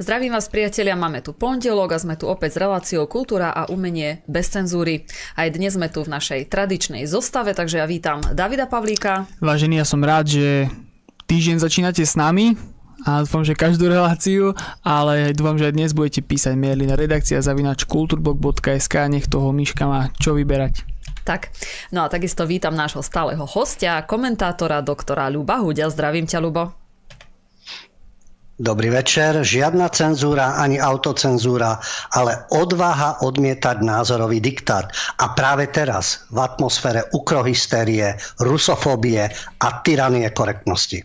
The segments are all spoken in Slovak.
Zdravím vás priatelia, máme tu pondelok a sme tu opäť s reláciou Kultúra a umenie bez cenzúry. Aj dnes sme tu v našej tradičnej zostave, takže ja vítam Davida Pavlíka. Vážený, ja som rád, že týždeň začínate s nami a dúfam, že každú reláciu, ale dúfam, že aj dnes budete písať maily na redakcia zavinač kulturblog.sk, nech toho Miška má čo vyberať. Tak, no a takisto vítam nášho stáleho hostia, komentátora doktora Ľuba Hudia. Zdravím ťa, Ľubo. Dobrý večer, žiadna cenzúra ani autocenzúra, ale odvaha odmietať názorový diktát. A práve teraz v atmosfére ukrohystérie, rusofóbie a tyranie korektnosti.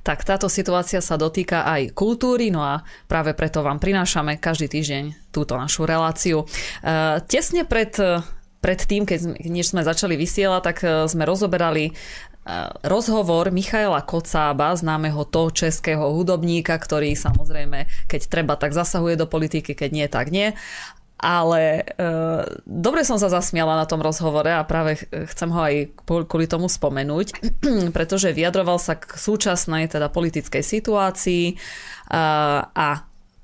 Tak táto situácia sa dotýka aj kultúry, no a práve preto vám prinášame každý týždeň túto našu reláciu. E, tesne pred pred tým, keď než sme začali vysielať, tak e, sme rozoberali rozhovor Michaela Kocába, známeho to českého hudobníka, ktorý samozrejme, keď treba, tak zasahuje do politiky, keď nie, tak nie. Ale e, dobre som sa zasmiala na tom rozhovore a práve chcem ho aj kvôli tomu spomenúť, pretože vyjadroval sa k súčasnej teda politickej situácii a, a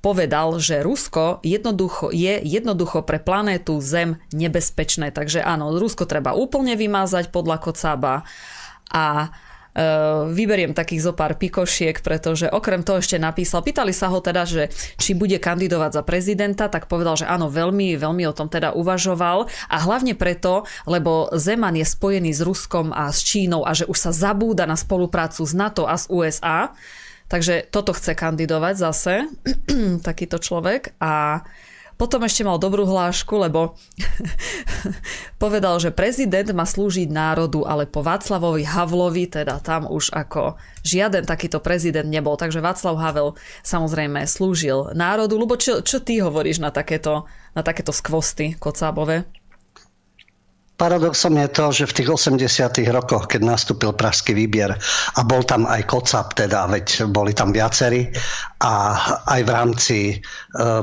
povedal, že Rusko jednoducho, je jednoducho pre planétu Zem nebezpečné. Takže áno, Rusko treba úplne vymázať podľa Kocába a Uh, vyberiem takých zo pár pikošiek, pretože okrem toho ešte napísal, pýtali sa ho teda, že či bude kandidovať za prezidenta, tak povedal, že áno, veľmi, veľmi o tom teda uvažoval. A hlavne preto, lebo Zeman je spojený s Ruskom a s Čínou a že už sa zabúda na spoluprácu s NATO a s USA, takže toto chce kandidovať zase, takýto človek. A potom ešte mal dobrú hlášku, lebo povedal, že prezident má slúžiť národu, ale po Václavovi Havlovi, teda tam už ako žiaden takýto prezident nebol. Takže Václav Havel samozrejme slúžil národu. Lubo, čo, čo ty hovoríš na takéto, na takéto skvosty kocábové? Paradoxom je to, že v tých 80 rokoch, keď nastúpil pražský výbier a bol tam aj Kocap, teda veď boli tam viacerí a aj v rámci e,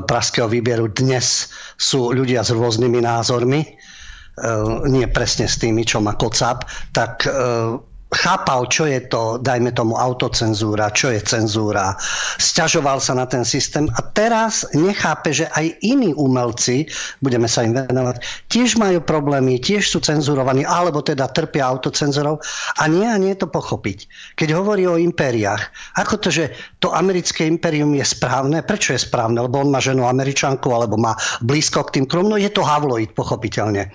pražského výbieru dnes sú ľudia s rôznymi názormi, e, nie presne s tými, čo má Kocap, tak e, chápal, čo je to, dajme tomu, autocenzúra, čo je cenzúra. Sťažoval sa na ten systém a teraz nechápe, že aj iní umelci, budeme sa im venovať, tiež majú problémy, tiež sú cenzurovaní, alebo teda trpia autocenzorov a nie a nie to pochopiť. Keď hovorí o impériách, ako to, že to americké impérium je správne, prečo je správne? Lebo on má ženu američanku, alebo má blízko k tým krom, no je to havloid, pochopiteľne.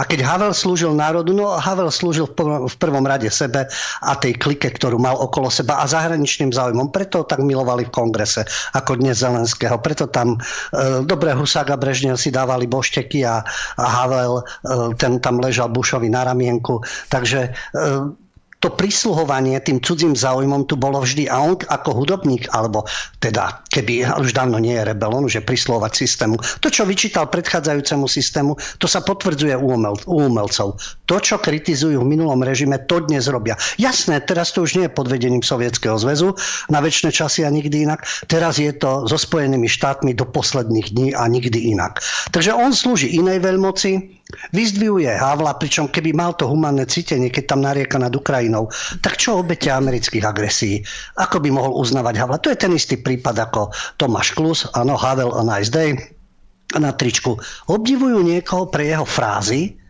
A keď Havel slúžil národu, no Havel slúžil v prvom rade sebe a tej klike, ktorú mal okolo seba a zahraničným záujmom. Preto tak milovali v kongrese, ako dnes Zelenského. Preto tam e, dobre Husák a Brežnev si dávali bošteky a, a Havel, e, ten tam ležal Bušovi na ramienku. Takže e, to prisluhovanie tým cudzím záujmom tu bolo vždy. A on ako hudobník, alebo teda, keby už dávno nie je rebelon, že prisluhovať systému. To, čo vyčítal predchádzajúcemu systému, to sa potvrdzuje u, umel, u umelcov. To, čo kritizujú v minulom režime, to dnes robia. Jasné, teraz to už nie je pod vedením Sovietskeho zväzu na väčšie časy a nikdy inak. Teraz je to so Spojenými štátmi do posledných dní a nikdy inak. Takže on slúži inej veľmoci, Vyzdvihuje Havla, pričom keby mal to humanné cítenie, keď tam narieka nad Ukrajinou, tak čo obete amerických agresí? Ako by mohol uznávať Havla? To je ten istý prípad ako Tomáš Klus, áno, Havel a Nice Day na tričku. Obdivujú niekoho pre jeho frázy,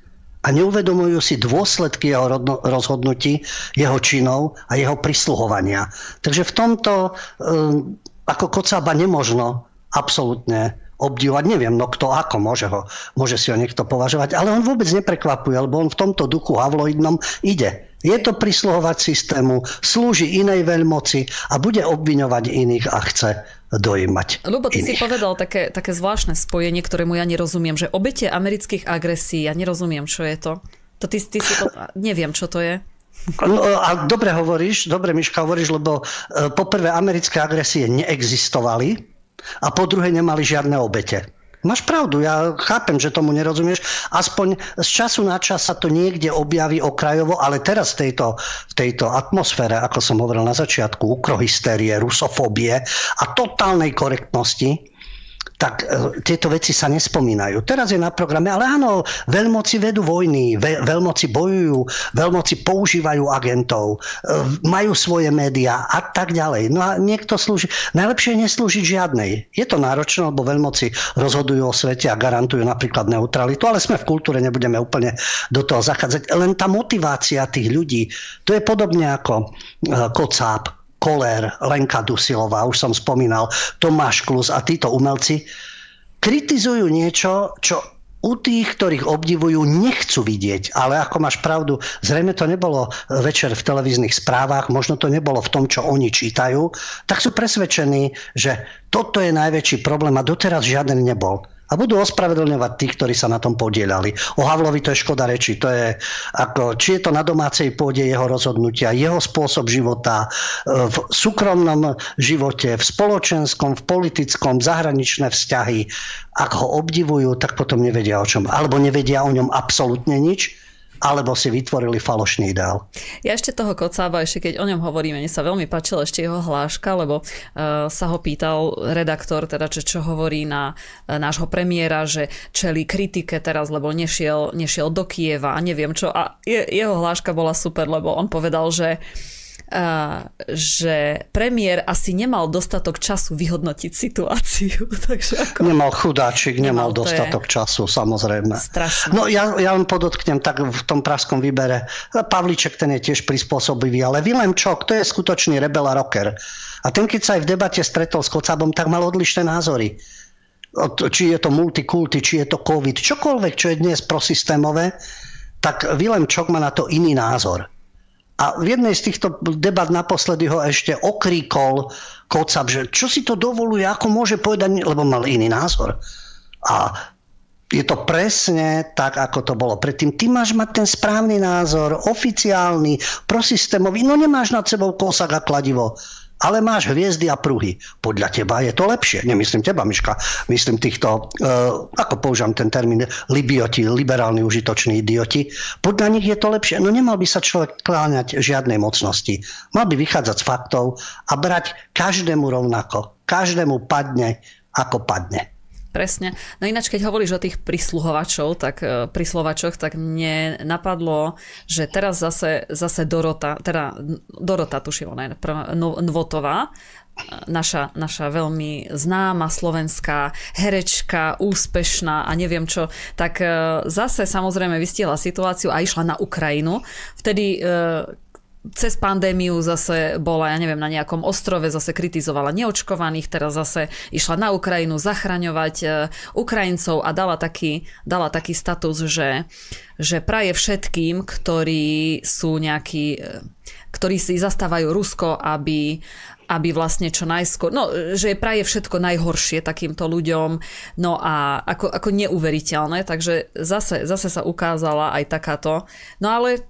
a neuvedomujú si dôsledky jeho rozhodnutí, jeho činov a jeho prisluhovania. Takže v tomto um, ako kocába nemožno absolútne obdivovať. Neviem, no kto ako môže, ho, môže si ho niekto považovať, ale on vôbec neprekvapuje, lebo on v tomto duchu havloidnom ide. Je to prisluhovať systému, slúži inej veľmoci a bude obviňovať iných a chce dojímať. Lubo, ty iných. si povedal také, také zvláštne spojenie, ktorému ja nerozumiem, že obete amerických agresí, ja nerozumiem, čo je to. To ty, ty si, neviem, čo to je. No, a dobre hovoríš, dobre Miška hovoríš, lebo e, poprvé americké agresie neexistovali, a po druhé nemali žiadne obete. Máš pravdu, ja chápem, že tomu nerozumieš. Aspoň z času na čas sa to niekde objaví okrajovo, ale teraz v tejto, v tejto atmosfére, ako som hovoril na začiatku, ukrohystérie, rusofóbie a totálnej korektnosti, tak e, tieto veci sa nespomínajú. Teraz je na programe, ale áno, veľmoci vedú vojny, ve, veľmoci bojujú, veľmoci používajú agentov, e, majú svoje médiá a tak ďalej. No a niekto slúži, najlepšie je neslúžiť žiadnej. Je to náročné, lebo veľmoci rozhodujú o svete a garantujú napríklad neutralitu, ale sme v kultúre, nebudeme úplne do toho zachádzať. Len tá motivácia tých ľudí, to je podobne ako e, Koller, Lenka Dusilová, už som spomínal, Tomáš Klus a títo umelci kritizujú niečo, čo u tých, ktorých obdivujú, nechcú vidieť. Ale ako máš pravdu, zrejme to nebolo večer v televíznych správach, možno to nebolo v tom, čo oni čítajú, tak sú presvedčení, že toto je najväčší problém a doteraz žiaden nebol a budú ospravedlňovať tých, ktorí sa na tom podielali. O Havlovi to je škoda reči. To je ako, či je to na domácej pôde jeho rozhodnutia, jeho spôsob života, e, v súkromnom živote, v spoločenskom, v politickom, zahraničné vzťahy. Ak ho obdivujú, tak potom nevedia o čom. Alebo nevedia o ňom absolútne nič alebo si vytvorili falošný ideál. Ja ešte toho Kocába, ešte keď o ňom hovoríme, mne sa veľmi páčila ešte jeho hláška, lebo uh, sa ho pýtal redaktor, teda čo, čo hovorí na uh, nášho premiéra, že čeli kritike teraz, lebo nešiel, nešiel do Kieva a neviem čo. A je, jeho hláška bola super, lebo on povedal, že uh, že premiér asi nemal dostatok času vyhodnotiť situáciu. Takže ako... Nemal chudáčik, nemal, nemal dostatok času, samozrejme. Strašné. No ja, ja len podotknem tak v tom pražskom výbere. Pavliček ten je tiež prispôsobivý, ale Vilem Čok, to je skutočný rebel a rocker. A ten, keď sa aj v debate stretol s Kocabom, tak mal odlišné názory či je to multikulty, či je to COVID, čokoľvek, čo je dnes prosystémové, tak Vilem Čok má na to iný názor. A v jednej z týchto debat naposledy ho ešte okríkol Kocab, že čo si to dovoluje, ako môže povedať, lebo mal iný názor. A je to presne tak, ako to bolo predtým. Ty máš mať ten správny názor, oficiálny, prosystémový, no nemáš nad sebou kosak a kladivo ale máš hviezdy a pruhy. Podľa teba je to lepšie. Nemyslím teba, Miška. Myslím týchto, uh, ako používam ten termín, libioti, liberálni užitoční idioti. Podľa nich je to lepšie. No nemal by sa človek kláňať žiadnej mocnosti. Mal by vychádzať z faktov a brať každému rovnako. Každému padne, ako padne. Presne. No ináč, keď hovoríš o tých prisluhovačov, tak e, prislovačoch, tak mne napadlo, že teraz zase, zase Dorota, teda Dorota tuším, ona je Nvotová, naša, naša veľmi známa slovenská herečka, úspešná a neviem čo, tak e, zase samozrejme vystiela situáciu a išla na Ukrajinu. Vtedy e, cez pandémiu zase bola, ja neviem, na nejakom ostrove, zase kritizovala neočkovaných, teraz zase išla na Ukrajinu zachraňovať e, Ukrajincov a dala taký, dala taký status, že, že praje všetkým, ktorí sú nejakí, e, ktorí si zastávajú Rusko, aby, aby vlastne čo najskôr, no, že praje všetko najhoršie takýmto ľuďom, no a ako, ako neuveriteľné, takže zase, zase sa ukázala aj takáto, no ale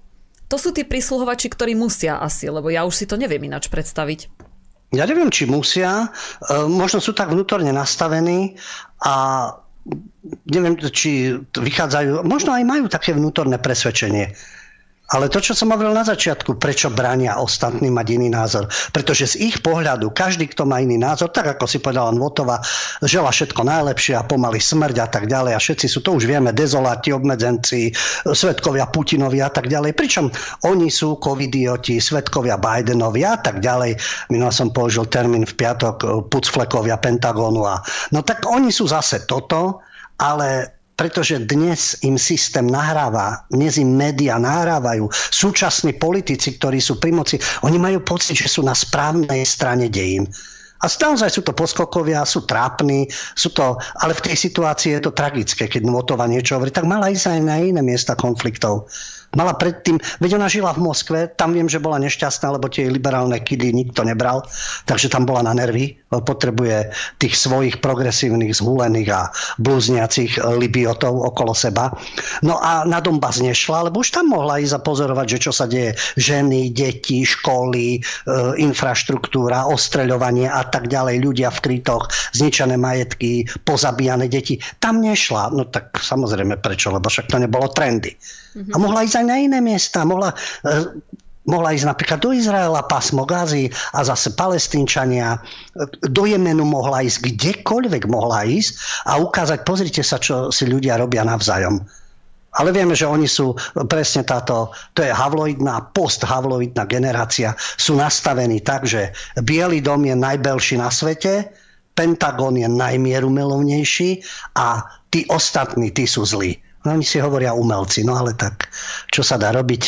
to sú tí prísluhovači, ktorí musia asi, lebo ja už si to neviem ináč predstaviť. Ja neviem, či musia, e, možno sú tak vnútorne nastavení a neviem, či vychádzajú, možno aj majú také vnútorné presvedčenie ale to, čo som hovoril na začiatku, prečo bránia ostatní mať iný názor? Pretože z ich pohľadu každý, kto má iný názor, tak ako si povedala Nvotova, žela všetko najlepšie a pomaly smrť a tak ďalej. A všetci sú, to už vieme, dezoláti, obmedzenci, svetkovia Putinovi a tak ďalej. Pričom oni sú covidioti, svetkovia Bidenovi a tak ďalej. Minul som použil termín v piatok pucflekovia Pentagonu. A... No tak oni sú zase toto, ale pretože dnes im systém nahráva, dnes im médiá nahrávajú, súčasní politici, ktorí sú pri moci, oni majú pocit, že sú na správnej strane dejín. A naozaj sú to poskokovia, sú trápni, sú to, ale v tej situácii je to tragické, keď Notova niečo hovorí, tak mala ísť aj na iné miesta konfliktov. Mala predtým, veď ona žila v Moskve, tam viem, že bola nešťastná, lebo tie liberálne kidy nikto nebral, takže tam bola na nervy, potrebuje tých svojich progresívnych, zhulených a blúzniacich libiotov okolo seba. No a na Donbass nešla, lebo už tam mohla ísť a pozorovať, že čo sa deje. Ženy, deti, školy, e, infraštruktúra, ostreľovanie a tak ďalej, ľudia v krytoch, zničené majetky, pozabíjane deti. Tam nešla. No tak samozrejme prečo, lebo však to nebolo trendy. Mm-hmm. A mohla ísť aj na iné miesta. Mohla, e, Mohla ísť napríklad do Izraela, pásmo Gazy a zase palestínčania. Do Jemenu mohla ísť, kdekoľvek mohla ísť a ukázať, pozrite sa, čo si ľudia robia navzájom. Ale vieme, že oni sú presne táto, to je havloidná, post-havloidná generácia, sú nastavení tak, že Bielý dom je najbelší na svete, Pentagon je najmierumilovnejší a tí ostatní, tí sú zlí. No, oni si hovoria umelci, no ale tak, čo sa dá robiť?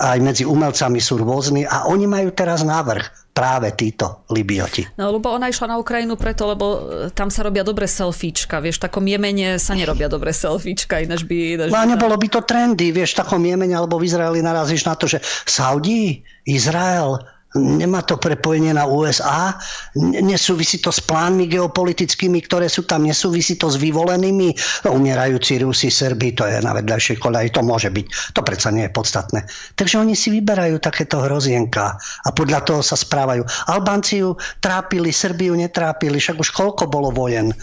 Aj medzi umelcami sú rôzni a oni majú teraz návrh práve títo Libioti. No, lebo ona išla na Ukrajinu preto, lebo e, tam sa robia dobre selfiečka, vieš, v takom Jemene sa nerobia dobre selfiečka, ináč by... Ináč no a nebolo by to trendy, vieš, v takom Jemene alebo v Izraeli narazíš na to, že Saudi, Izrael, Nemá to prepojenie na USA, nesúvisí to s plánmi geopolitickými, ktoré sú tam, nesúvisí to s vyvolenými? No, umierajúci Rusi, Serbi, to je na vedľajšej kolej, to môže byť, to predsa nie je podstatné. Takže oni si vyberajú takéto hrozienka a podľa toho sa správajú. Albánci ju trápili, Serbiu netrápili, však už koľko bolo vojen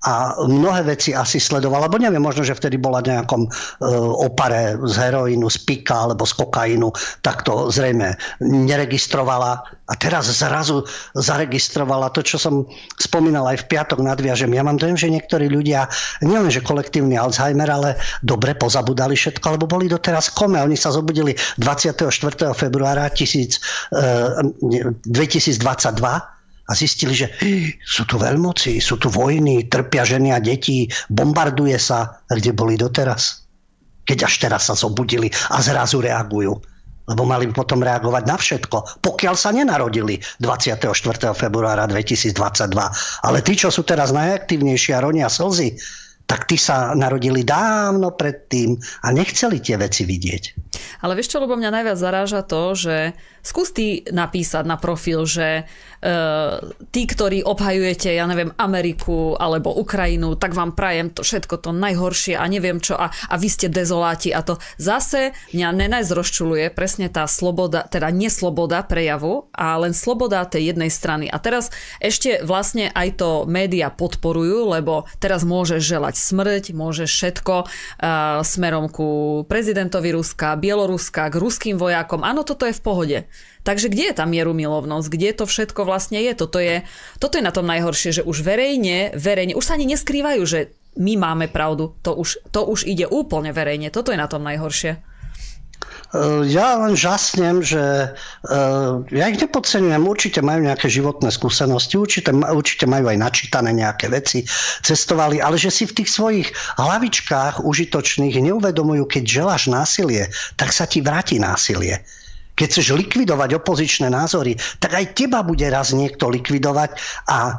a mnohé veci asi sledovala, lebo neviem, možno, že vtedy bola nejakom e, opare z heroínu, z pika alebo z kokainu, tak to zrejme neregistrovala a teraz zrazu zaregistrovala to, čo som spomínal aj v piatok nadviažem. Ja mám dojem, že niektorí ľudia, nielen, že kolektívny Alzheimer, ale dobre pozabudali všetko, alebo boli doteraz kome. Oni sa zobudili 24. februára 1000, e, 2022 a zistili, že sú tu veľmoci, sú tu vojny, trpia ženy a deti, bombarduje sa, kde boli doteraz. Keď až teraz sa zobudili a zrazu reagujú. Lebo mali potom reagovať na všetko, pokiaľ sa nenarodili 24. februára 2022. Ale tí, čo sú teraz najaktívnejší a ronia slzy, tak tí sa narodili dávno predtým a nechceli tie veci vidieť. Ale vieš čo, lebo mňa najviac zaráža to, že skús ty napísať na profil, že uh, tí, ktorí obhajujete, ja neviem, Ameriku alebo Ukrajinu, tak vám prajem to všetko to najhoršie a neviem čo a, a vy ste dezoláti a to zase mňa nenajz rozčuluje presne tá sloboda, teda nesloboda prejavu a len sloboda tej jednej strany. A teraz ešte vlastne aj to média podporujú, lebo teraz môže želať smrť, môže všetko uh, smerom ku prezidentovi Ruska, Bieloruska, k ruským vojakom. Áno, toto je v pohode. Takže kde je tá mierumilovnosť? Kde to všetko vlastne je? Toto je, toto je na tom najhoršie, že už verejne, verejne, už sa ani neskrývajú, že my máme pravdu. To už, to už ide úplne verejne. Toto je na tom najhoršie. Eh, ja len žasnem, že eh, ja ich nepodceňujem, určite majú nejaké životné skúsenosti, určite, určite majú aj načítané nejaké veci, cestovali, ale že si v tých svojich hlavičkách užitočných neuvedomujú, keď želáš násilie, tak sa ti vráti násilie. Keď chceš likvidovať opozičné názory, tak aj teba bude raz niekto likvidovať a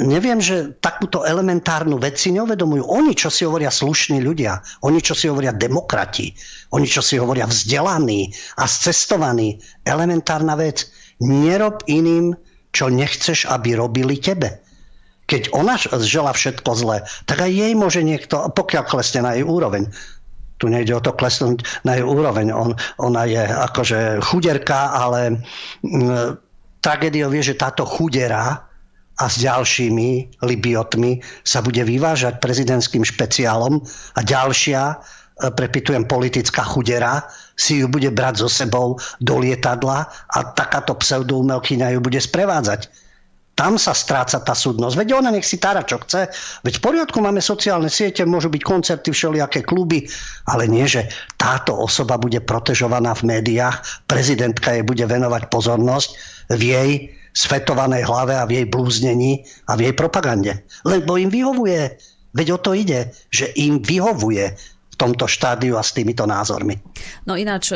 neviem, že takúto elementárnu vec si neuvedomujú. Oni, čo si hovoria slušní ľudia, oni, čo si hovoria demokrati, oni, čo si hovoria vzdelaní a scestovaní, elementárna vec, nerob iným, čo nechceš, aby robili tebe. Keď ona žela všetko zle, tak aj jej môže niekto, pokiaľ klesne na jej úroveň, tu nejde o to klesnúť na jej úroveň. On, ona je akože chuderka, ale m, tragédiou je, že táto chudera a s ďalšími libiotmi sa bude vyvážať prezidentským špeciálom a ďalšia, e, prepitujem, politická chudera si ju bude brať so sebou do lietadla a takáto pseudoumelkyňa ju bude sprevádzať. Tam sa stráca tá súdnosť. Veď ona nech si tára, čo chce. Veď v poriadku máme sociálne siete, môžu byť koncerty, všelijaké kluby, ale nie, že táto osoba bude protežovaná v médiách, prezidentka jej bude venovať pozornosť v jej svetovanej hlave a v jej blúznení a v jej propagande. Lebo im vyhovuje. Veď o to ide, že im vyhovuje v tomto štádiu a s týmito názormi. No ináč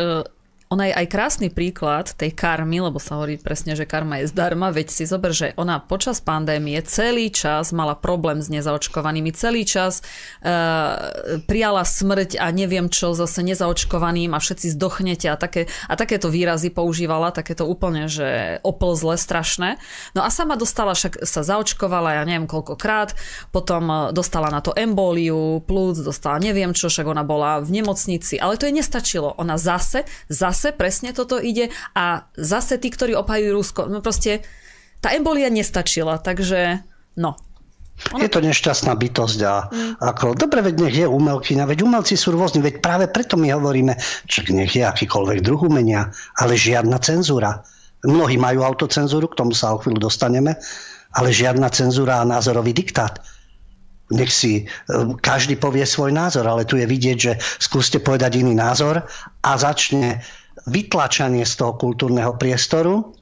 ona je aj krásny príklad tej karmy, lebo sa hovorí presne, že karma je zdarma, veď si zober, že ona počas pandémie celý čas mala problém s nezaočkovanými, celý čas uh, prijala smrť a neviem čo zase nezaočkovaným a všetci zdochnete a, také, a takéto výrazy používala, takéto úplne, že oplzle, strašné. No a sama dostala, však sa zaočkovala, ja neviem koľkokrát, potom dostala na to embóliu, plúc, dostala neviem čo, však ona bola v nemocnici, ale to jej nestačilo. Ona zase, zase zase presne toto ide a zase tí, ktorí opájajú Rusko, no proste tá embolia nestačila, takže no. Je to nešťastná bytosť a mm. ako, dobre, veď nech je umelkyňa, veď umelci sú rôzni, veď práve preto my hovoríme, že nech je akýkoľvek druh umenia, ale žiadna cenzúra. Mnohí majú autocenzúru, k tomu sa o chvíľu dostaneme, ale žiadna cenzúra a názorový diktát. Nech si e, každý povie svoj názor, ale tu je vidieť, že skúste povedať iný názor a začne vytlačanie z toho kultúrneho priestoru,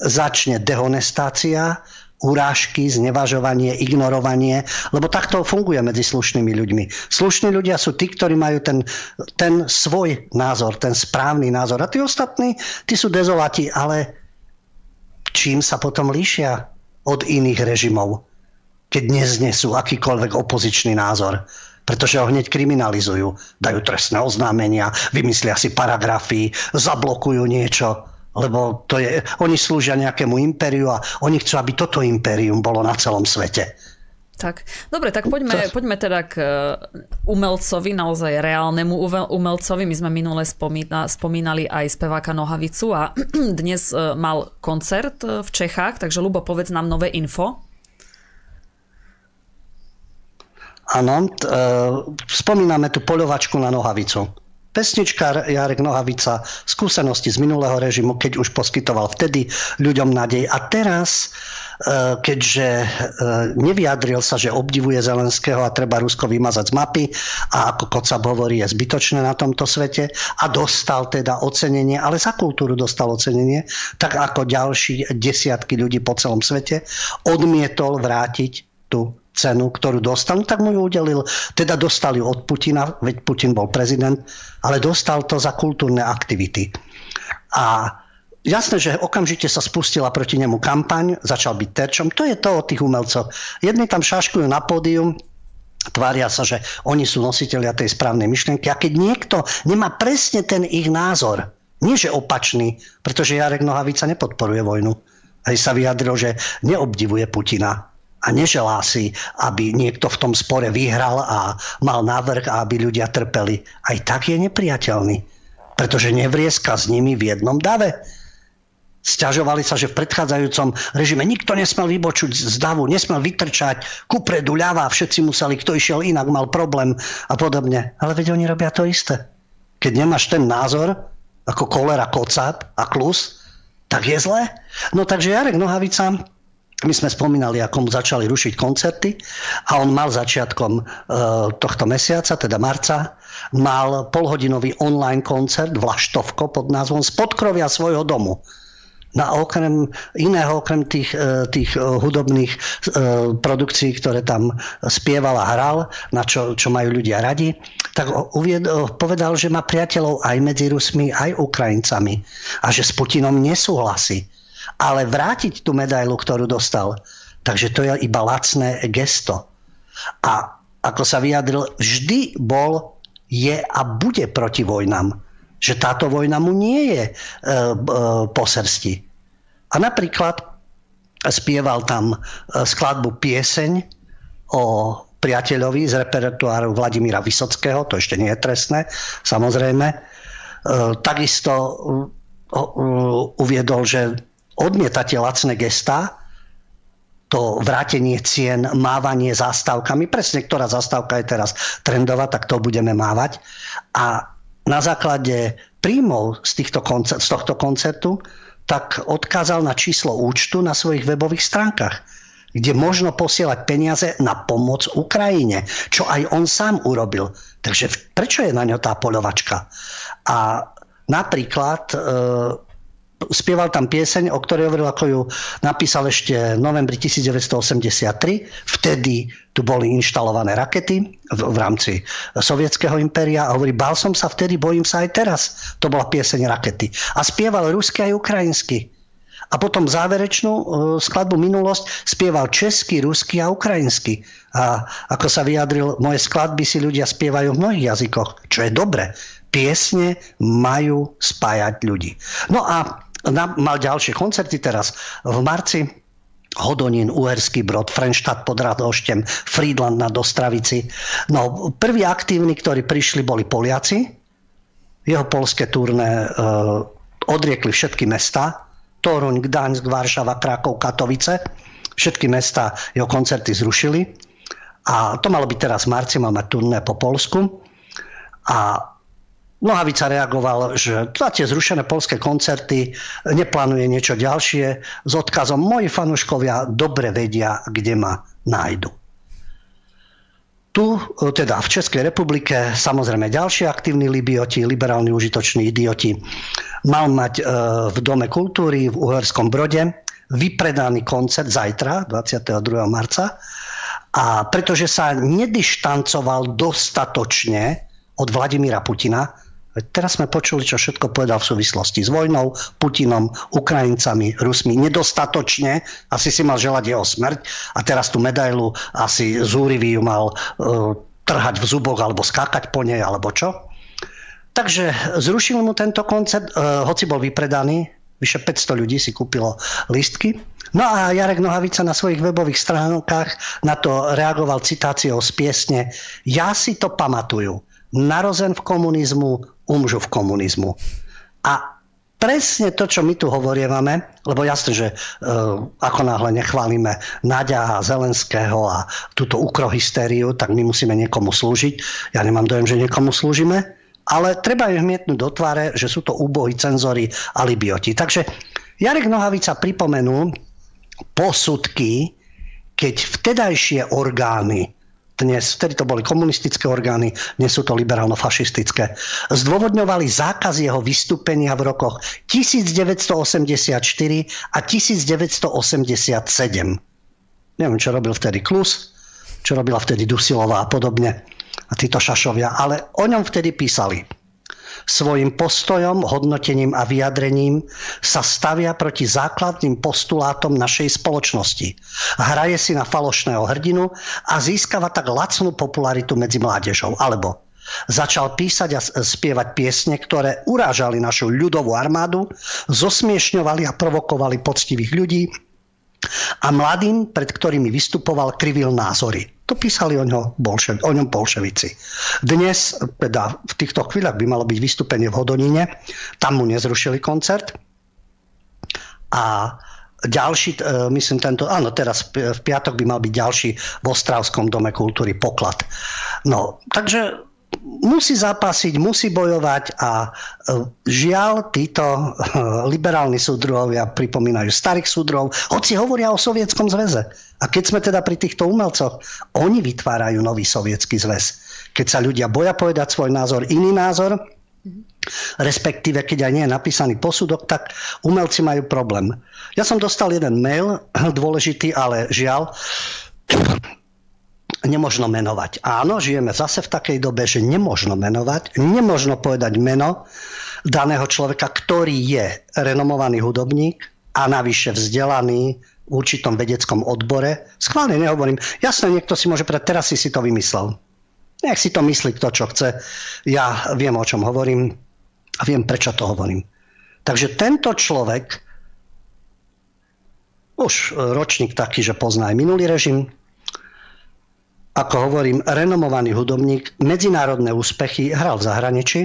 začne dehonestácia, urážky, znevažovanie, ignorovanie, lebo takto funguje medzi slušnými ľuďmi. Slušní ľudia sú tí, ktorí majú ten, ten svoj názor, ten správny názor. A tí ostatní, tí sú dezolati, ale čím sa potom líšia od iných režimov, keď neznesú akýkoľvek opozičný názor? Pretože ho hneď kriminalizujú. Dajú trestné oznámenia, vymyslia si paragrafy, zablokujú niečo lebo to je, oni slúžia nejakému impériu a oni chcú, aby toto impérium bolo na celom svete. Tak, dobre, tak poďme, poďme teda k e, umelcovi, naozaj reálnemu umelcovi. My sme minule spomína, spomínali aj speváka Nohavicu a dnes e, mal koncert e, v Čechách, takže Lubo, povedz nám nové info. Áno, spomíname tu poľovačku na Nohavicu. Pesničkár Jarek Nohavica, skúsenosti z minulého režimu, keď už poskytoval vtedy ľuďom nádej. A teraz, e, keďže e, nevyjadril sa, že obdivuje Zelenského a treba Rusko vymazať z mapy a ako Kocab hovorí, je zbytočné na tomto svete a dostal teda ocenenie, ale za kultúru dostal ocenenie, tak ako ďalší desiatky ľudí po celom svete, odmietol vrátiť tú cenu, ktorú dostal, tak mu ju udelil. Teda dostali od Putina, veď Putin bol prezident, ale dostal to za kultúrne aktivity. A jasné, že okamžite sa spustila proti nemu kampaň, začal byť terčom. To je to od tých umelcov. Jedni tam šaškujú na pódium, tvária sa, že oni sú nositeľia tej správnej myšlienky. A keď niekto nemá presne ten ich názor, nie že opačný, pretože Jarek Nohavica nepodporuje vojnu. Aj sa vyjadril, že neobdivuje Putina a neželá si, aby niekto v tom spore vyhral a mal návrh a aby ľudia trpeli. Aj tak je nepriateľný, pretože nevrieska s nimi v jednom dave. Sťažovali sa, že v predchádzajúcom režime nikto nesmel vybočuť z davu, nesmel vytrčať kupredu ľava, všetci museli, kto išiel inak, mal problém a podobne. Ale veď oni robia to isté. Keď nemáš ten názor, ako kolera, kocát a klus, tak je zle. No takže Jarek Nohavica my sme spomínali, ako mu začali rušiť koncerty a on mal začiatkom e, tohto mesiaca, teda marca, mal polhodinový online koncert Vlaštovko pod názvom Spodkrovia svojho domu. Na okrem iného, okrem tých, e, tých hudobných e, produkcií, ktoré tam spieval a hral, na čo, čo majú ľudia radi, tak uvied, povedal, že má priateľov aj medzi Rusmi, aj Ukrajincami a že s Putinom nesúhlasí ale vrátiť tú medailu, ktorú dostal. Takže to je iba lacné gesto. A ako sa vyjadril, vždy bol, je a bude proti vojnám. Že táto vojna mu nie je e, e, po srsti. A napríklad spieval tam e, skladbu Pieseň o priateľovi z repertoáru Vladimíra Vysockého, to ešte nie je trestné, samozrejme. E, takisto e, uviedol, že odmietate lacné gestá, to vrátenie cien, mávanie zástavkami, presne ktorá zástavka je teraz trendová, tak to budeme mávať. A na základe príjmov z, týchto koncert, z tohto koncertu tak odkázal na číslo účtu na svojich webových stránkach, kde možno posielať peniaze na pomoc Ukrajine, čo aj on sám urobil. Takže prečo je na ňo tá poľovačka? A napríklad e, spieval tam pieseň, o ktorej hovoril, ako ju napísal ešte v novembri 1983. Vtedy tu boli inštalované rakety v, v rámci sovietského impéria a hovorí, bál som sa vtedy, bojím sa aj teraz. To bola pieseň rakety. A spieval rusky aj ukrajinsky. A potom záverečnú uh, skladbu Minulosť spieval česky, rusky a ukrajinsky. A ako sa vyjadril, moje skladby si ľudia spievajú v mnohých jazykoch, čo je dobre. Piesne majú spájať ľudí. No a mal ďalšie koncerty teraz v marci. Hodonín, Uherský Brod, Frenštát pod Radoštem, Friedland na Dostravici. No, prví aktívni, ktorí prišli, boli Poliaci. Jeho polské turné e, odriekli všetky mesta. Toruň, Gdaňsk, Varšava, Krakov, Katovice. Všetky mesta jeho koncerty zrušili a to malo byť teraz v marci, máme turné po Polsku. A Nohavica reagoval, že za tie zrušené polské koncerty neplánuje niečo ďalšie s odkazom moji fanúškovia dobre vedia, kde ma nájdu. Tu, teda v Českej republike, samozrejme ďalší aktívni libioti, liberálni užitoční idioti, mal mať e, v Dome kultúry v Uherskom Brode vypredaný koncert zajtra, 22. marca. A pretože sa nedištancoval dostatočne od Vladimíra Putina, Teraz sme počuli, čo všetko povedal v súvislosti s vojnou, Putinom, Ukrajincami, Rusmi. Nedostatočne, asi si mal želať jeho smrť a teraz tú medailu asi zúrivý ju mal uh, trhať v zuboch alebo skákať po nej, alebo čo. Takže zrušil mu tento koncert, uh, hoci bol vypredaný, vyše 500 ľudí si kúpilo lístky. No a Jarek Nohavica na svojich webových stránkach na to reagoval citáciou z piesne Ja si to pamatuju. Narozen v komunizmu, umžu v komunizmu. A presne to, čo my tu hovorievame, lebo jasne, že e, ako náhle nechválime Nadia a Zelenského a túto ukrohystériu, tak my musíme niekomu slúžiť. Ja nemám dojem, že niekomu slúžime ale treba im hmietnúť do tváre, že sú to úbohí cenzory a libioti. Takže Jarek Nohavica pripomenul posudky, keď vtedajšie orgány, dnes, vtedy to boli komunistické orgány, dnes sú to liberálno-fašistické, zdôvodňovali zákaz jeho vystúpenia v rokoch 1984 a 1987. Neviem, čo robil vtedy Klus, čo robila vtedy Dusilová a podobne a títo šašovia, ale o ňom vtedy písali. Svojim postojom, hodnotením a vyjadrením sa stavia proti základným postulátom našej spoločnosti. Hraje si na falošného hrdinu a získava tak lacnú popularitu medzi mládežou. Alebo Začal písať a spievať piesne, ktoré urážali našu ľudovú armádu, zosmiešňovali a provokovali poctivých ľudí, a mladým, pred ktorými vystupoval, krivil názory. To písali o, ňo bolšev, o ňom bolševici. Dnes, teda v týchto chvíľach by malo byť vystúpenie v Hodonine, tam mu nezrušili koncert a ďalší, e, myslím tento, áno, teraz v piatok by mal byť ďalší v Ostravskom dome kultúry poklad. No, takže musí zápasiť, musí bojovať a e, žiaľ, títo e, liberálni súdruhovia pripomínajú starých súdruhov, hoci hovoria o Sovietskom zväze. A keď sme teda pri týchto umelcoch, oni vytvárajú nový sovietský zväz. Keď sa ľudia boja povedať svoj názor, iný názor, respektíve keď aj nie je napísaný posudok, tak umelci majú problém. Ja som dostal jeden mail, dôležitý, ale žiaľ, nemožno menovať. Áno, žijeme zase v takej dobe, že nemožno menovať, nemožno povedať meno daného človeka, ktorý je renomovaný hudobník a navyše vzdelaný v určitom vedeckom odbore. Schválne nehovorím. Jasne, niekto si môže povedať, teraz si si to vymyslel. Nech si to myslí kto, čo chce. Ja viem, o čom hovorím a viem, prečo to hovorím. Takže tento človek, už ročník taký, že pozná aj minulý režim, ako hovorím, renomovaný hudobník, medzinárodné úspechy, hral v zahraničí,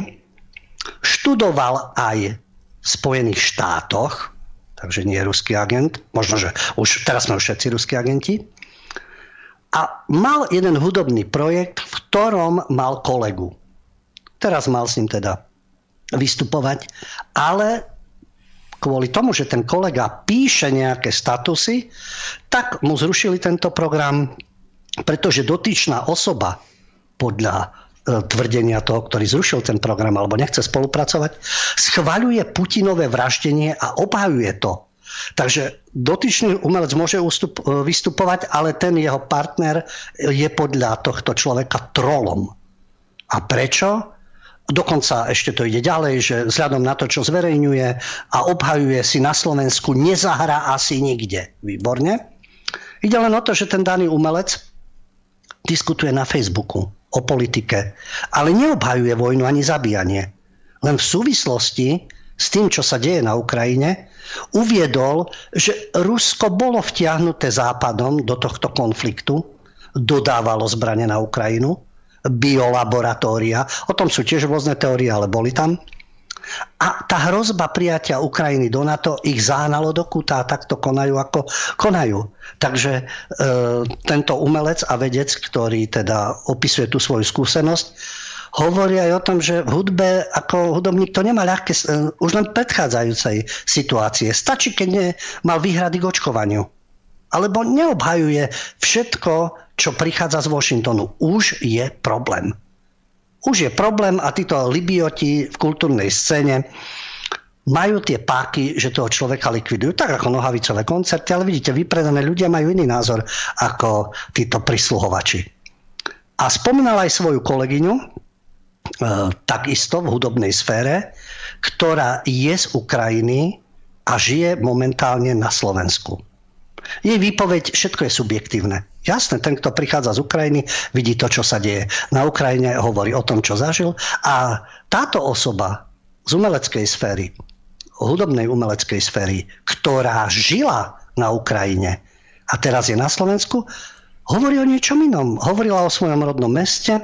študoval aj v Spojených štátoch, takže nie je ruský agent, možno, že už teraz sme všetci ruskí agenti, a mal jeden hudobný projekt, v ktorom mal kolegu. Teraz mal s ním teda vystupovať, ale kvôli tomu, že ten kolega píše nejaké statusy, tak mu zrušili tento program, pretože dotyčná osoba podľa e, tvrdenia toho, ktorý zrušil ten program alebo nechce spolupracovať, schvaľuje Putinové vraždenie a obhajuje to. Takže dotyčný umelec môže ustup, e, vystupovať, ale ten jeho partner je podľa tohto človeka trolom. A prečo? Dokonca ešte to ide ďalej, že vzhľadom na to, čo zverejňuje a obhajuje si na Slovensku, nezahrá asi nikde. Výborne. Ide len o to, že ten daný umelec diskutuje na Facebooku o politike, ale neobhajuje vojnu ani zabíjanie. Len v súvislosti s tým, čo sa deje na Ukrajine, uviedol, že Rusko bolo vtiahnuté západom do tohto konfliktu, dodávalo zbranie na Ukrajinu, biolaboratória, o tom sú tiež rôzne teórie, ale boli tam. A tá hrozba prijatia Ukrajiny do NATO ich zahnalo do kúta a takto konajú, ako konajú. Takže e, tento umelec a vedec, ktorý teda opisuje tú svoju skúsenosť, hovorí aj o tom, že v hudbe ako hudobník to nemá ľahké e, už len predchádzajúcej situácie. Stačí, keď nie, mal výhrady k očkovaniu. Alebo neobhajuje všetko, čo prichádza z Washingtonu. Už je problém už je problém a títo libioti v kultúrnej scéne majú tie páky, že toho človeka likvidujú, tak ako nohavicové koncerty, ale vidíte, vypredané ľudia majú iný názor ako títo prisluhovači. A spomínal aj svoju kolegyňu, e, takisto v hudobnej sfére, ktorá je z Ukrajiny a žije momentálne na Slovensku. Jej výpoveď, všetko je subjektívne. Jasné, ten, kto prichádza z Ukrajiny, vidí to, čo sa deje. Na Ukrajine hovorí o tom, čo zažil. A táto osoba z umeleckej sféry, hudobnej umeleckej sféry, ktorá žila na Ukrajine a teraz je na Slovensku, hovorí o niečom inom. Hovorila o svojom rodnom meste,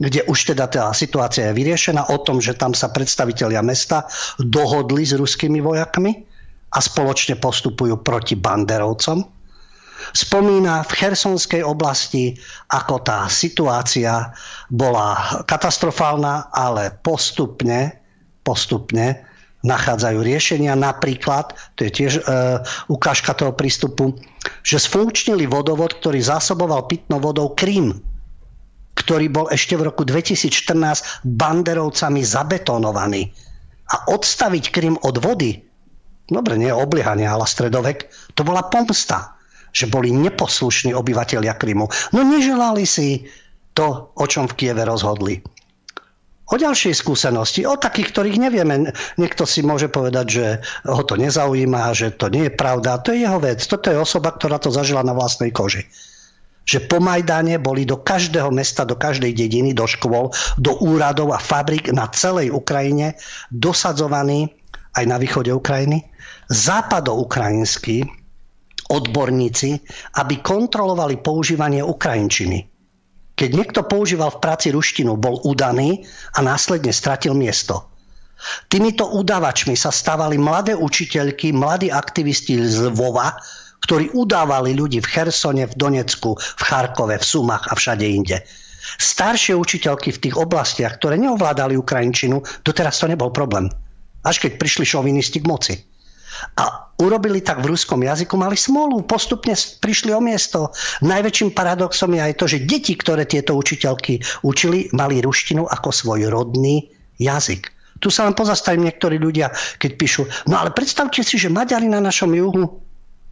kde už teda tá situácia je vyriešená, o tom, že tam sa predstavitelia mesta dohodli s ruskými vojakmi a spoločne postupujú proti banderovcom spomína v Chersonskej oblasti, ako tá situácia bola katastrofálna, ale postupne, postupne nachádzajú riešenia. Napríklad, to je tiež e, ukážka toho prístupu, že sfunkčnili vodovod, ktorý zásoboval pitnou vodou Krím, ktorý bol ešte v roku 2014 banderovcami zabetonovaný. A odstaviť Krím od vody, dobre, nie obliehanie, ale stredovek, to bola pomsta že boli neposlušní obyvateľia Krymu. No neželali si to, o čom v Kieve rozhodli. O ďalšej skúsenosti, o takých, ktorých nevieme. Niekto si môže povedať, že ho to nezaujíma, že to nie je pravda. To je jeho vec. Toto je osoba, ktorá to zažila na vlastnej koži. Že po Majdane boli do každého mesta, do každej dediny, do škôl, do úradov a fabrik na celej Ukrajine dosadzovaní aj na východe Ukrajiny západoukrajinskí odborníci, aby kontrolovali používanie ukrajinčiny. Keď niekto používal v práci ruštinu, bol udaný a následne stratil miesto. Týmito udavačmi sa stávali mladé učiteľky, mladí aktivisti z Lvova, ktorí udávali ľudí v Chersone, v Donecku, v Charkove, v Sumach a všade inde. Staršie učiteľky v tých oblastiach, ktoré neovládali Ukrajinčinu, doteraz to nebol problém. Až keď prišli šovinisti k moci. A urobili tak v ruskom jazyku, mali smolu, postupne prišli o miesto. Najväčším paradoxom je aj to, že deti, ktoré tieto učiteľky učili, mali ruštinu ako svoj rodný jazyk. Tu sa len pozastavím niektorí ľudia, keď píšu, no ale predstavte si, že Maďari na našom juhu,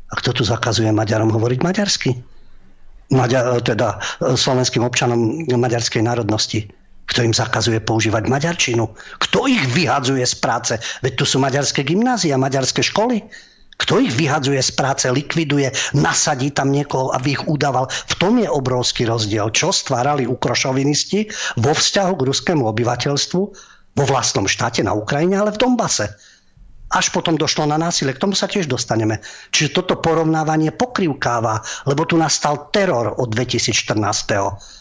a kto tu zakazuje Maďarom hovoriť maďarsky? Maďar, teda e, slovenským občanom maďarskej národnosti. Kto im zakazuje používať maďarčinu? Kto ich vyhadzuje z práce? Veď tu sú maďarské gymnázia, maďarské školy. Kto ich vyhadzuje z práce, likviduje, nasadí tam niekoho, aby ich udával? V tom je obrovský rozdiel. Čo stvárali ukrošovinisti vo vzťahu k ruskému obyvateľstvu vo vlastnom štáte na Ukrajine, ale v Dombase. Až potom došlo na násilie, k tomu sa tiež dostaneme. Čiže toto porovnávanie pokrivkáva, lebo tu nastal teror od 2014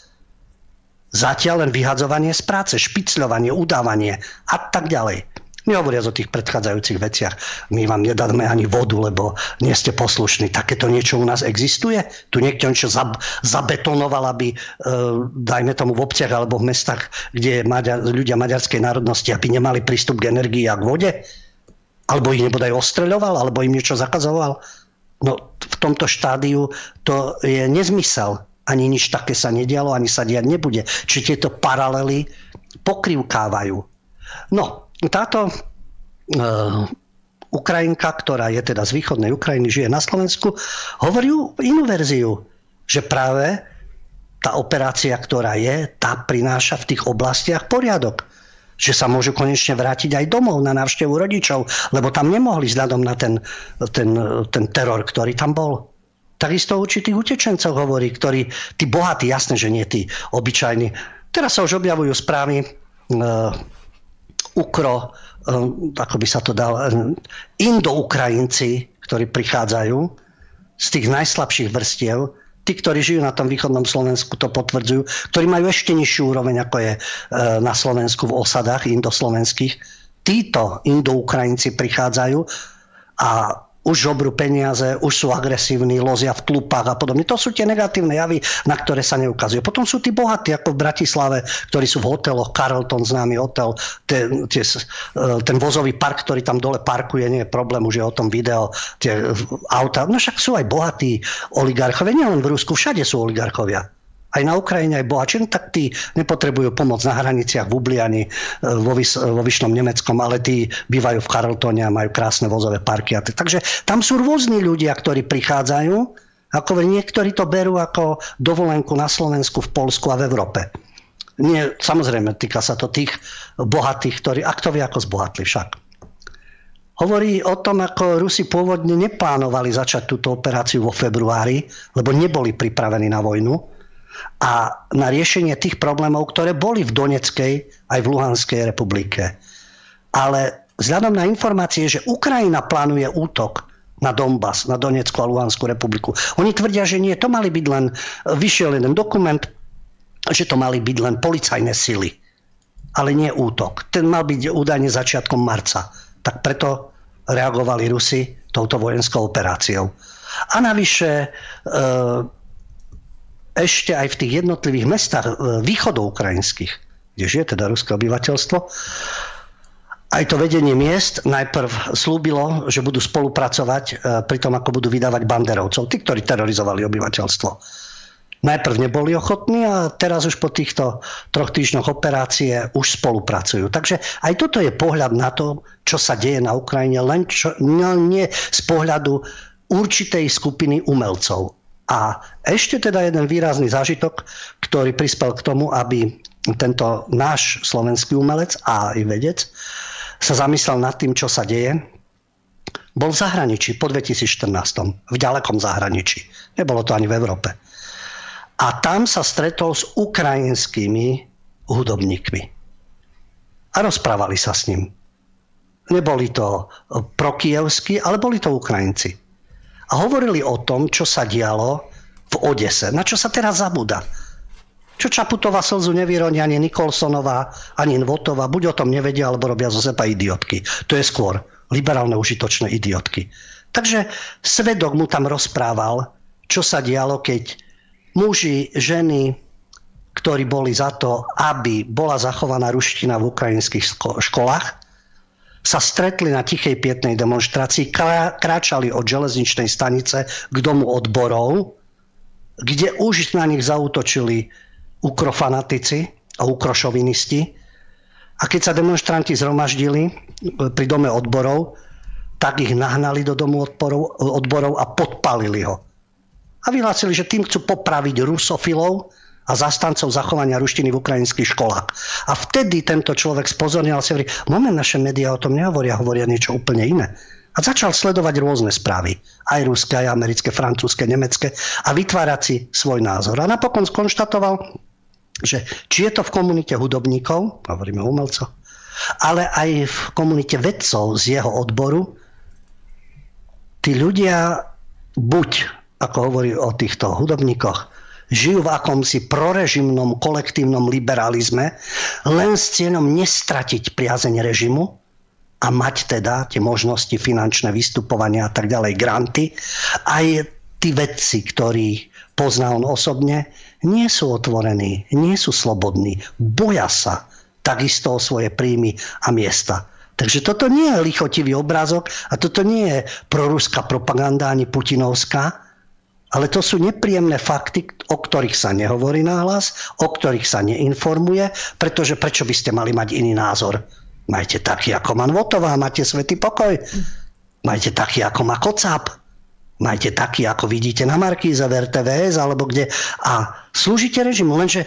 Zatiaľ len vyhadzovanie z práce, špicľovanie, udávanie a tak ďalej. Nehovoriac o tých predchádzajúcich veciach. My vám nedáme ani vodu, lebo nie ste poslušní. Takéto niečo u nás existuje? Tu niekto niečo zab- zabetonoval, aby, e, dajme tomu v obciach alebo v mestách, kde je Maďar, ľudia maďarskej národnosti, aby nemali prístup k energii a k vode? Alebo ich nebodaj ostreľoval? Alebo im niečo zakazoval? No v tomto štádiu to je nezmysel ani nič také sa nedialo, ani sa diať nebude. Či tieto paralely pokrivkávajú. No, táto uh, Ukrajinka, ktorá je teda z východnej Ukrajiny, žije na Slovensku, hovorí inú verziu, že práve tá operácia, ktorá je, tá prináša v tých oblastiach poriadok. Že sa môžu konečne vrátiť aj domov na návštevu rodičov, lebo tam nemohli vzhľadom na ten, ten, ten teror, ktorý tam bol. Takisto o určitých utečencov hovorí, ktorí, tí bohatí, jasné, že nie tí obyčajní. Teraz sa už objavujú správy uh, ukro, uh, ako by sa to dal, uh, indoukrajinci, ktorí prichádzajú z tých najslabších vrstiev, tí, ktorí žijú na tom východnom Slovensku, to potvrdzujú, ktorí majú ešte nižšiu úroveň, ako je na Slovensku v osadách indoslovenských, títo Indoukrajinci prichádzajú a už žobrú peniaze, už sú agresívni, lozia v tlupách a podobne. To sú tie negatívne javy, na ktoré sa neukazujú. Potom sú tí bohatí, ako v Bratislave, ktorí sú v hoteloch, Carlton, známy hotel, ten, tie, ten vozový park, ktorý tam dole parkuje, nie je problém, už je o tom video, tie auta. No však sú aj bohatí oligarchovia, nielen v Rusku, všade sú oligarchovia aj na Ukrajine, aj bohači, no tak tí nepotrebujú pomoc na hraniciach v Ubliani, e, vo, Vys- vo Vyšnom Nemeckom, ale tí bývajú v Karltone a majú krásne vozové parky. Takže tam sú rôzni ľudia, ktorí prichádzajú, ako niektorí to berú ako dovolenku na Slovensku, v Polsku a v Európe. Nie, samozrejme, týka sa to tých bohatých, ktorí, a kto vie, ako zbohatli však. Hovorí o tom, ako Rusi pôvodne neplánovali začať túto operáciu vo februári, lebo neboli pripravení na vojnu a na riešenie tých problémov, ktoré boli v Doneckej aj v Luhanskej republike. Ale vzhľadom na informácie, že Ukrajina plánuje útok na Donbass, na Donetskú a Luhanskú republiku. Oni tvrdia, že nie, to mali byť len, vyšiel jeden dokument, že to mali byť len policajné sily, ale nie útok. Ten mal byť údajne začiatkom marca. Tak preto reagovali Rusi touto vojenskou operáciou. A navyše e, ešte aj v tých jednotlivých mestách e, východoukrajinských, kde žije teda ruské obyvateľstvo, aj to vedenie miest najprv slúbilo, že budú spolupracovať e, pri tom, ako budú vydávať banderovcov, tí, ktorí terorizovali obyvateľstvo. Najprv neboli ochotní a teraz už po týchto troch týždňoch operácie už spolupracujú. Takže aj toto je pohľad na to, čo sa deje na Ukrajine, len čo, nie z pohľadu určitej skupiny umelcov. A ešte teda jeden výrazný zážitok, ktorý prispel k tomu, aby tento náš slovenský umelec a aj vedec sa zamyslel nad tým, čo sa deje. Bol v zahraničí po 2014, v ďalekom zahraničí. Nebolo to ani v Európe. A tam sa stretol s ukrajinskými hudobníkmi. A rozprávali sa s ním. Neboli to prokievskí, ale boli to Ukrajinci a hovorili o tom, čo sa dialo v Odese. Na čo sa teraz zabúda? Čo Čaputová slzu nevyroni ani Nikolsonová, ani Nvotová, buď o tom nevedia, alebo robia zo seba idiotky. To je skôr liberálne užitočné idiotky. Takže svedok mu tam rozprával, čo sa dialo, keď muži, ženy, ktorí boli za to, aby bola zachovaná ruština v ukrajinských školách, sa stretli na tichej pietnej demonstrácii, kráčali od železničnej stanice k domu odborov, kde už na nich zautočili ukrofanatici a ukrošovinisti. A keď sa demonstranti zhromaždili pri dome odborov, tak ich nahnali do domu odborov, odborov a podpalili ho. A vyhlásili, že tým chcú popraviť rusofilov, a zastancov zachovania ruštiny v ukrajinských školách. A vtedy tento človek spozornil si hovorí, moment, naše médiá o tom nehovoria, hovoria niečo úplne iné. A začal sledovať rôzne správy, aj ruské, aj americké, francúzske, nemecké a vytvárať si svoj názor. A napokon skonštatoval, že či je to v komunite hudobníkov, hovoríme o umelcoch, ale aj v komunite vedcov z jeho odboru, tí ľudia buď, ako hovorí o týchto hudobníkoch, žijú v akomsi prorežimnom kolektívnom liberalizme, len s cieľom nestratiť priazeň režimu a mať teda tie možnosti finančné vystupovania a tak ďalej, granty. Aj tí vedci, ktorí pozná on osobne, nie sú otvorení, nie sú slobodní, boja sa takisto o svoje príjmy a miesta. Takže toto nie je lichotivý obrázok a toto nie je proruská propaganda ani putinovská, ale to sú nepríjemné fakty, o ktorých sa nehovorí náhlas, o ktorých sa neinformuje, pretože prečo by ste mali mať iný názor? Majte taký, ako má Votová, máte svetý pokoj. Majte taký, ako má Kocáb. Majte taký, ako vidíte na Markíze, v RTVS, alebo kde. A slúžite režimu, lenže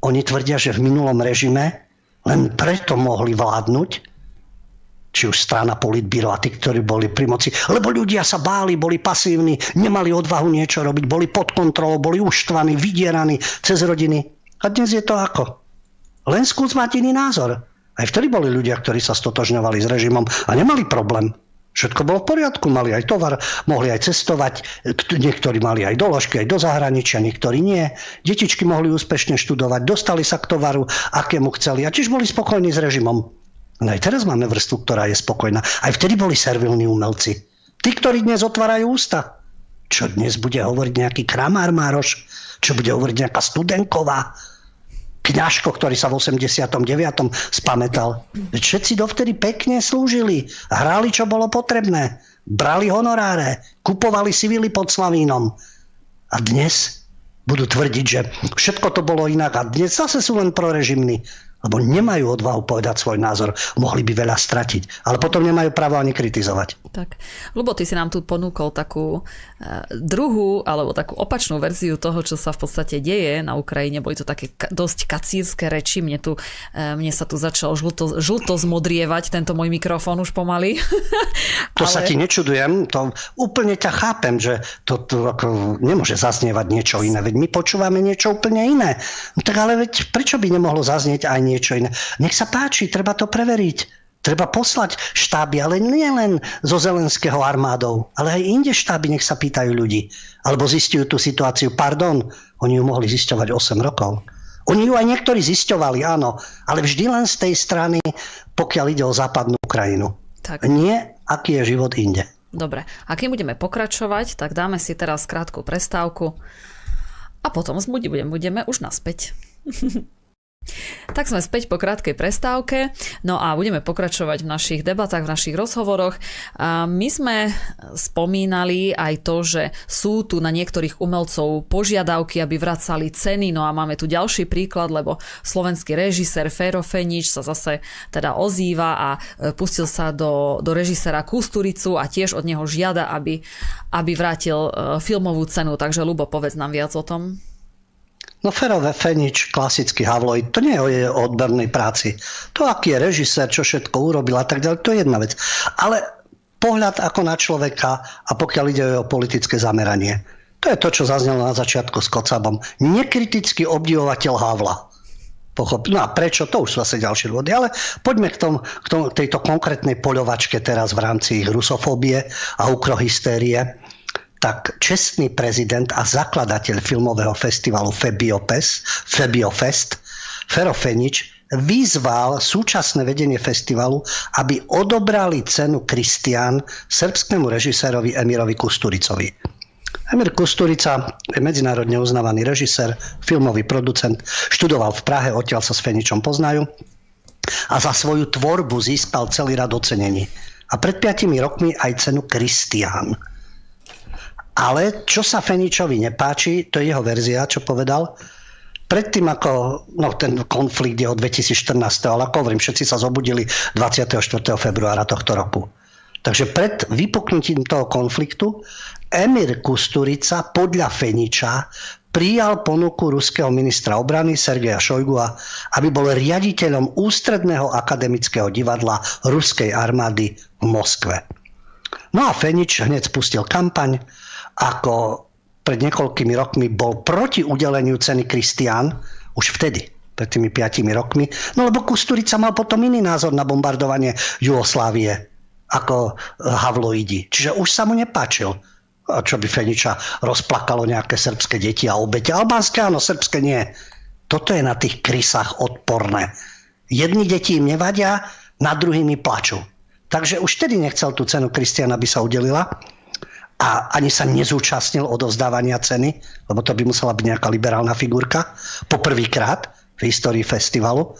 oni tvrdia, že v minulom režime len preto mohli vládnuť, či už strana politbíro a tí, ktorí boli pri moci. Lebo ľudia sa báli, boli pasívni, nemali odvahu niečo robiť, boli pod kontrolou, boli uštvaní, vydieraní cez rodiny. A dnes je to ako? Len skús mať iný názor. Aj vtedy boli ľudia, ktorí sa stotožňovali s režimom a nemali problém. Všetko bolo v poriadku, mali aj tovar, mohli aj cestovať, niektorí mali aj doložky, aj do zahraničia, niektorí nie. Detičky mohli úspešne študovať, dostali sa k tovaru, akému chceli a tiež boli spokojní s režimom. No aj teraz máme vrstvu, ktorá je spokojná. Aj vtedy boli servilní umelci. Tí, ktorí dnes otvárajú ústa. Čo dnes bude hovoriť nejaký Kramár Mároš? Čo bude hovoriť nejaká Studenková? Kňažko, ktorý sa v 89. spametal. Všetci dovtedy pekne slúžili. Hrali, čo bolo potrebné. Brali honoráre. Kupovali civily pod Slavínom. A dnes budú tvrdiť, že všetko to bolo inak a dnes zase sú len prorežimní lebo nemajú odvahu povedať svoj názor. Mohli by veľa stratiť, ale potom nemajú právo ani kritizovať. Tak. Lubo, ty si nám tu ponúkol takú uh, druhú, alebo takú opačnú verziu toho, čo sa v podstate deje na Ukrajine. Boli to také dosť kacírske reči. Mne, tu, uh, mne sa tu začal žlto, žlto zmodrievať tento môj mikrofón už pomaly. to ale... sa ti nečudujem. To úplne ťa chápem, že to, to ako nemôže zaznievať niečo iné. Veď my počúvame niečo úplne iné. No tak ale veď prečo by nemohlo zaznieť aj niečo iné. Nech sa páči, treba to preveriť. Treba poslať štáby, ale nie len zo Zelenského armádou, ale aj inde štáby nech sa pýtajú ľudí. Alebo zistujú tú situáciu. Pardon, oni ju mohli zisťovať 8 rokov. Oni ju aj niektorí zisťovali, áno, ale vždy len z tej strany, pokiaľ ide o západnú Ukrajinu. Tak. Nie, aký je život inde. Dobre, a keď budeme pokračovať, tak dáme si teraz krátku prestávku a potom budeme, budeme už naspäť. Tak sme späť po krátkej prestávke, no a budeme pokračovať v našich debatách, v našich rozhovoroch. My sme spomínali aj to, že sú tu na niektorých umelcov požiadavky, aby vracali ceny, no a máme tu ďalší príklad, lebo slovenský režisér Fero Fenič sa zase teda ozýva a e, pustil sa do, do režisera Kusturicu a tiež od neho žiada, aby, aby vrátil e, filmovú cenu. Takže Lubo, povedz nám viac o tom. No Ferové Fenič, klasický Havloid, to nie je o odbernej práci. To, aký je režisér, čo všetko urobil a tak ďalej, to je jedna vec. Ale pohľad ako na človeka a pokiaľ ide o politické zameranie. To je to, čo zaznelo na začiatku s Kocabom. Nekritický obdivovateľ Havla. Pochop. No a prečo? To už sú zase ďalšie dôvody. Ale poďme k, tom, k, tom, tejto konkrétnej poľovačke teraz v rámci ich rusofóbie a ukrohystérie tak čestný prezident a zakladateľ filmového festivalu Febiopes, Febiofest, Fero Fenič, vyzval súčasné vedenie festivalu, aby odobrali cenu Kristián srbskému režisérovi Emirovi Kusturicovi. Emir Kusturica je medzinárodne uznávaný režisér, filmový producent, študoval v Prahe, odtiaľ sa s Feničom poznajú a za svoju tvorbu získal celý rad ocenení. A pred 5 rokmi aj cenu Kristián. Ale čo sa Feničovi nepáči, to je jeho verzia, čo povedal, predtým ako, no ten konflikt je od 2014, ale ako hovorím, všetci sa zobudili 24. februára tohto roku. Takže pred vypuknutím toho konfliktu Emir Kusturica podľa Feniča prijal ponuku ruského ministra obrany Sergeja Šojgua, aby bol riaditeľom ústredného akademického divadla ruskej armády v Moskve. No a Fenič hneď spustil kampaň, ako pred niekoľkými rokmi bol proti udeleniu ceny Kristián, už vtedy, pred tými piatimi rokmi, no lebo Kusturica mal potom iný názor na bombardovanie Jugoslávie ako Havloidi. Čiže už sa mu nepáčil čo by Feniča rozplakalo nejaké srbské deti a obete. Albánske áno, srbské nie. Toto je na tých krysách odporné. Jedni deti im nevadia, na druhými plačú. Takže už vtedy nechcel tú cenu Kristiana, aby sa udelila a ani sa nezúčastnil odovzdávania ceny, lebo to by musela byť nejaká liberálna figurka, poprvýkrát v histórii festivalu.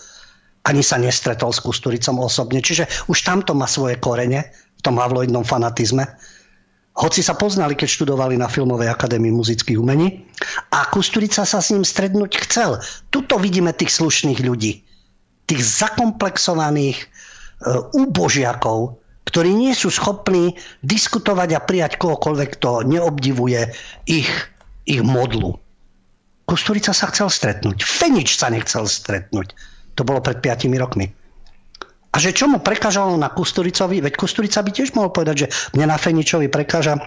Ani sa nestretol s Kusturicom osobne, čiže už tamto má svoje korene v tom havloidnom fanatizme. Hoci sa poznali, keď študovali na Filmovej akadémii muzických umení a Kusturica sa s ním strednúť chcel. Tuto vidíme tých slušných ľudí, tých zakomplexovaných e, úbožiakov, ktorí nie sú schopní diskutovať a prijať kohokoľvek, kto neobdivuje ich, ich modlu. Kusturica sa chcel stretnúť. Fenič sa nechcel stretnúť. To bolo pred 5 rokmi. A že čo mu prekážalo na Kusturicovi, veď Kusturica by tiež mohol povedať, že mne na Feničovi prekáža,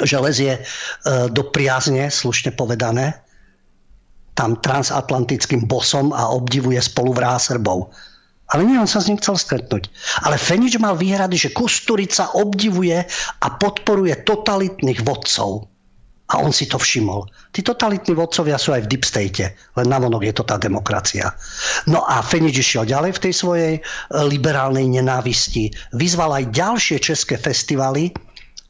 že lezie e, do priazne, slušne povedané, tam transatlantickým bosom a obdivuje spoluvrá Srbov. Ale nie, on sa s ním chcel stretnúť. Ale Fenič mal výhrady, že Kusturica obdivuje a podporuje totalitných vodcov. A on si to všimol. Tí totalitní vodcovia sú aj v deep state, len navonok je to tá demokracia. No a Fenič išiel ďalej v tej svojej e, liberálnej nenávisti. Vyzval aj ďalšie české festivaly,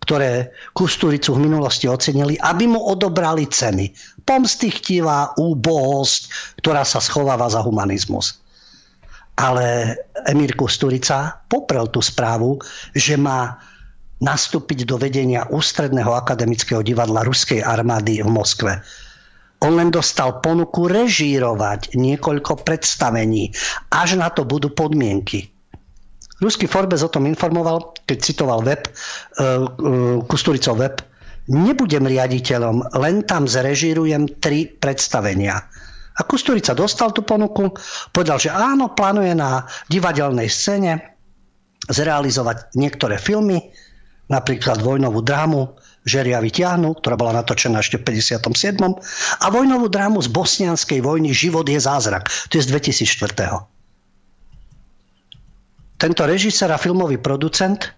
ktoré Kusturicu v minulosti ocenili, aby mu odobrali ceny. Pomstychtivá úbohosť, ktorá sa schováva za humanizmus. Ale Emír Kusturica poprel tú správu, že má nastúpiť do vedenia Ústredného akademického divadla Ruskej armády v Moskve. On len dostal ponuku režírovať niekoľko predstavení, až na to budú podmienky. Ruský Forbes o tom informoval, keď citoval web, uh, uh, Kusturicov web, nebudem riaditeľom, len tam zrežírujem tri predstavenia. A Kusturica dostal tú ponuku, povedal, že áno, plánuje na divadelnej scéne zrealizovať niektoré filmy, napríklad vojnovú drámu Žeria vyťahnu, ktorá bola natočená ešte v 57. a vojnovú drámu z bosnianskej vojny Život je zázrak. To je z 2004. Tento režisér a filmový producent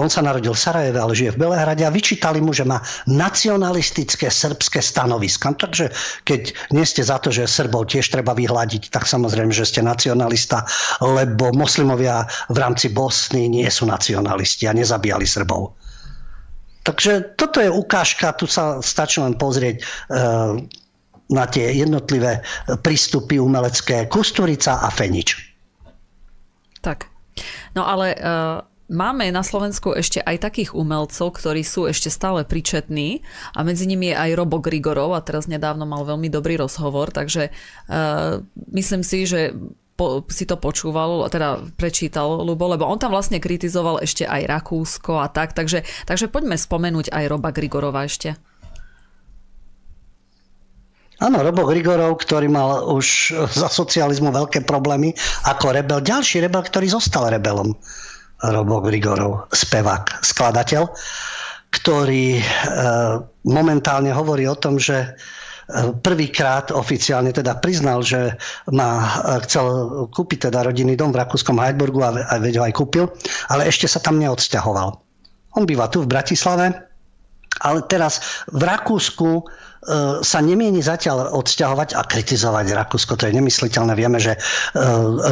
on sa narodil v Sarajeve, ale žije v Belehrade a vyčítali mu, že má nacionalistické srbské stanoviska. Takže keď nie ste za to, že Srbov tiež treba vyhľadiť, tak samozrejme, že ste nacionalista, lebo moslimovia v rámci Bosny nie sú nacionalisti a nezabíjali Srbov. Takže toto je ukážka, tu sa stačí len pozrieť e, na tie jednotlivé prístupy umelecké Kusturica a Fenič. Tak, no ale uh Máme na Slovensku ešte aj takých umelcov, ktorí sú ešte stále pričetní a medzi nimi je aj Robo Grigorov a teraz nedávno mal veľmi dobrý rozhovor, takže uh, myslím si, že po, si to počúval, teda prečítal Lubo, lebo on tam vlastne kritizoval ešte aj Rakúsko a tak, takže, takže poďme spomenúť aj Roba Grigorova ešte. Áno, Robo Grigorov, ktorý mal už za socializmu veľké problémy ako rebel. Ďalší rebel, ktorý zostal rebelom. Robo Grigorov, spevák, skladateľ, ktorý e, momentálne hovorí o tom, že e, prvýkrát oficiálne teda priznal, že má, e, chcel kúpiť teda rodinný dom v Rakúskom Heidburgu a, a veď ho aj kúpil, ale ešte sa tam neodsťahoval. On býva tu v Bratislave, ale teraz v Rakúsku E, sa nemieni zatiaľ odsťahovať a kritizovať Rakúsko. To je nemysliteľné. Vieme, že e,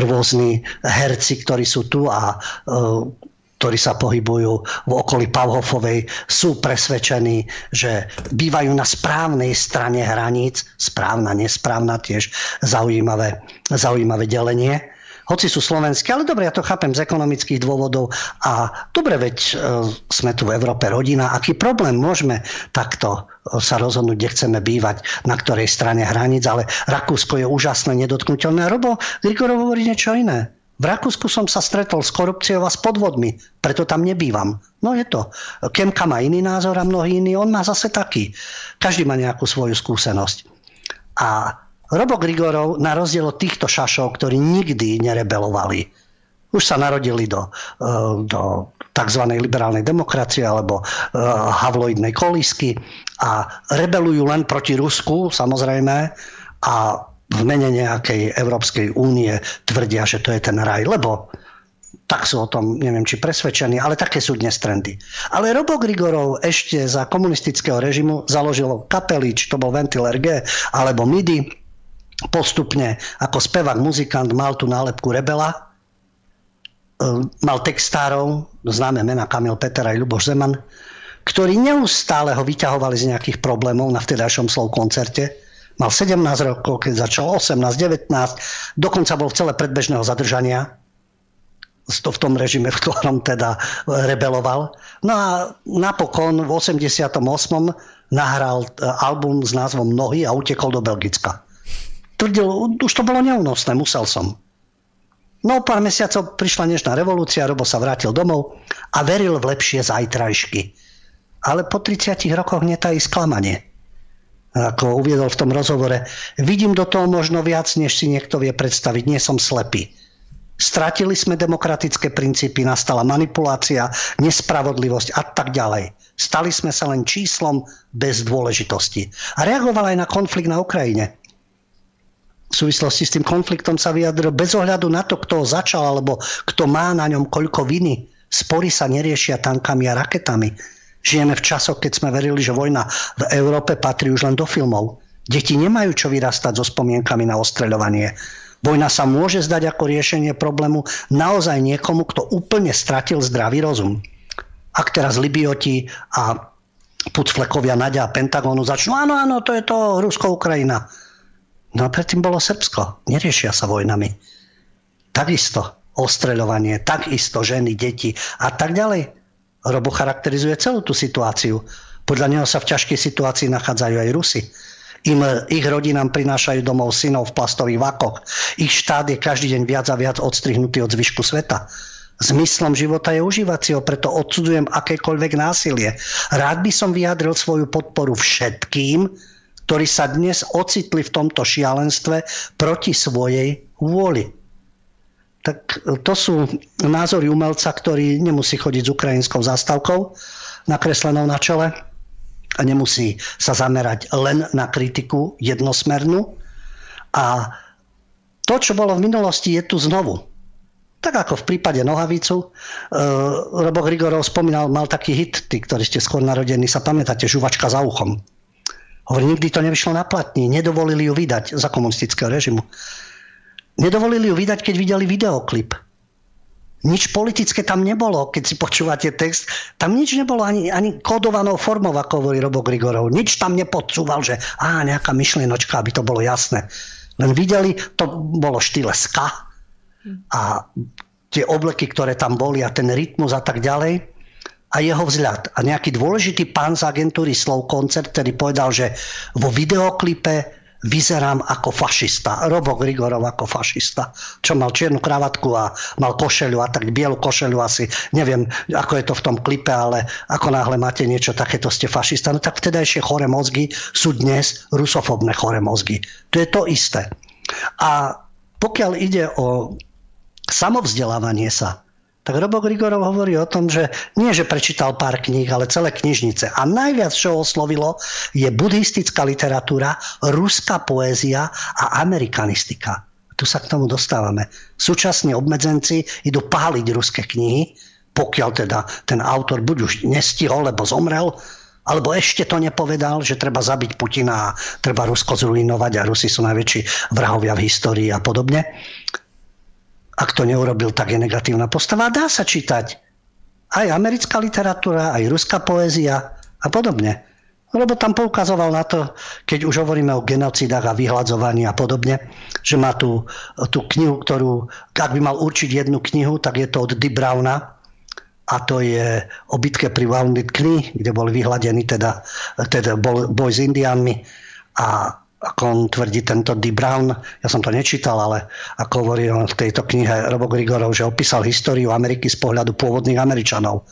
rôzni herci, ktorí sú tu a e, ktorí sa pohybujú v okolí Pavhofovej, sú presvedčení, že bývajú na správnej strane hraníc, správna, nesprávna, tiež zaujímavé, zaujímavé delenie hoci sú slovenské, ale dobre, ja to chápem z ekonomických dôvodov a dobre, veď e, sme tu v Európe rodina, aký problém môžeme takto e, sa rozhodnúť, kde chceme bývať, na ktorej strane hraníc, ale Rakúsko je úžasné, nedotknutelné. Robo Grigorov hovorí niečo iné. V Rakúsku som sa stretol s korupciou a s podvodmi, preto tam nebývam. No je to. Kemka má iný názor a mnohí iní, on má zase taký. Každý má nejakú svoju skúsenosť. A Robo Grigorov, na rozdiel od týchto šašov, ktorí nikdy nerebelovali, už sa narodili do, eh, do tzv. liberálnej demokracie alebo eh, havloidnej kolísky a rebelujú len proti Rusku, samozrejme, a v mene nejakej Európskej únie tvrdia, že to je ten raj, lebo tak sú o tom, neviem, či presvedčení, ale také sú dnes trendy. Ale Robo Grigorov ešte za komunistického režimu založil kapely, či to bol Ventiler G alebo MIDI, postupne ako spevák, muzikant mal tú nálepku rebela, e, mal textárov, známe mena Kamil Peter aj Ľuboš Zeman, ktorí neustále ho vyťahovali z nejakých problémov na vtedajšom slov koncerte. Mal 17 rokov, keď začal 18, 19, dokonca bol v celé predbežného zadržania v tom režime, v ktorom teda rebeloval. No a napokon v 88. nahral e, album s názvom Nohy a utekol do Belgicka tvrdil, už to bolo neúnosné, musel som. No pár mesiacov prišla dnešná revolúcia, Robo sa vrátil domov a veril v lepšie zajtrajšky. Ale po 30 rokoch netají sklamanie. Ako uviedol v tom rozhovore, vidím do toho možno viac, než si niekto vie predstaviť. Nie som slepý. Stratili sme demokratické princípy, nastala manipulácia, nespravodlivosť a tak ďalej. Stali sme sa len číslom bez dôležitosti. A reagoval aj na konflikt na Ukrajine v súvislosti s tým konfliktom sa vyjadril bez ohľadu na to, kto ho začal alebo kto má na ňom koľko viny. Spory sa neriešia tankami a raketami. Žijeme v časoch, keď sme verili, že vojna v Európe patrí už len do filmov. Deti nemajú čo vyrastať so spomienkami na ostreľovanie. Vojna sa môže zdať ako riešenie problému naozaj niekomu, kto úplne stratil zdravý rozum. Ak teraz Libioti a pucflekovia Nadia a Pentagónu začnú, áno, áno, to je to Rusko-Ukrajina. No a predtým bolo Srbsko. Neriešia sa vojnami. Takisto ostreľovanie, takisto ženy, deti a tak ďalej. Robo charakterizuje celú tú situáciu. Podľa neho sa v ťažkej situácii nachádzajú aj Rusy. Im, ich rodinám prinášajú domov synov v plastových vakoch. Ich štát je každý deň viac a viac odstrihnutý od zvyšku sveta. Zmyslom života je užívať si ho, preto odsudzujem akékoľvek násilie. Rád by som vyjadril svoju podporu všetkým, ktorí sa dnes ocitli v tomto šialenstve proti svojej vôli. Tak to sú názory umelca, ktorý nemusí chodiť s ukrajinskou zástavkou nakreslenou na čele a nemusí sa zamerať len na kritiku jednosmernú. A to, čo bolo v minulosti, je tu znovu. Tak ako v prípade Nohavicu, uh, Robo Grigorov spomínal, mal taký hit, tí, ktorí ste skôr narodení, sa pamätáte, žuvačka za uchom. Hovorí, nikdy to nevyšlo na platní, nedovolili ju vydať za komunistického režimu. Nedovolili ju vydať, keď videli videoklip. Nič politické tam nebolo, keď si počúvate text. Tam nič nebolo ani, ani kódovanou formou, ako hovorí Robo Grigorov. Nič tam nepodsúval, že á, nejaká myšlienočka, aby to bolo jasné. Len videli, to bolo štýle ska a tie obleky, ktoré tam boli a ten rytmus a tak ďalej a jeho vzľad. A nejaký dôležitý pán z agentúry Slow Concert, ktorý povedal, že vo videoklipe vyzerám ako fašista. Robo Grigorov ako fašista. Čo mal čiernu kravatku a mal košelu a tak bielu košelu asi. Neviem, ako je to v tom klipe, ale ako náhle máte niečo takéto, ste fašista. No tak vtedajšie chore mozgy sú dnes rusofobné chore mozgy. To je to isté. A pokiaľ ide o samovzdelávanie sa, tak Robo Grigorov hovorí o tom, že nie, že prečítal pár kníh, ale celé knižnice. A najviac, čo oslovilo, je buddhistická literatúra, ruská poézia a amerikanistika. Tu sa k tomu dostávame. Súčasní obmedzenci idú páliť ruské knihy, pokiaľ teda ten autor buď už nestihol, lebo zomrel, alebo ešte to nepovedal, že treba zabiť Putina a treba Rusko zrujnovať a Rusi sú najväčší vrahovia v histórii a podobne. Ak to neurobil, tak je negatívna postava. Dá sa čítať aj americká literatúra, aj ruská poézia a podobne. Lebo tam poukazoval na to, keď už hovoríme o genocidách a vyhľadzovaní a podobne, že má tú, tú knihu, ktorú, ak by mal určiť jednu knihu, tak je to od Di Browna, a to je o bitke pri Wounded Knee, kde boli vyhľadení teda, teda boj s Indiánmi a ako on tvrdí tento D. Brown, ja som to nečítal, ale ako hovorí on v tejto knihe Robo Grigorov, že opísal históriu Ameriky z pohľadu pôvodných Američanov.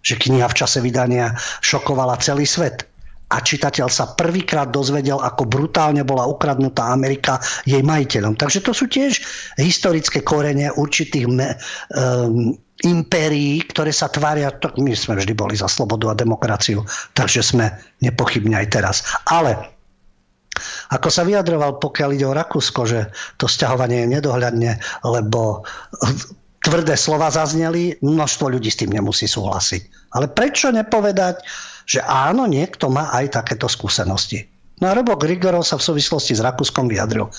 Že kniha v čase vydania šokovala celý svet. A čitateľ sa prvýkrát dozvedel, ako brutálne bola ukradnutá Amerika jej majiteľom. Takže to sú tiež historické korene určitých um, impérií, ktoré sa tvária, to my sme vždy boli za slobodu a demokraciu, takže sme nepochybne aj teraz. Ale ako sa vyjadroval, pokiaľ ide o Rakúsko, že to sťahovanie je nedohľadne, lebo tvrdé slova zazneli, množstvo ľudí s tým nemusí súhlasiť. Ale prečo nepovedať, že áno, niekto má aj takéto skúsenosti. No a Robo Grigorov sa v súvislosti s Rakúskom vyjadril.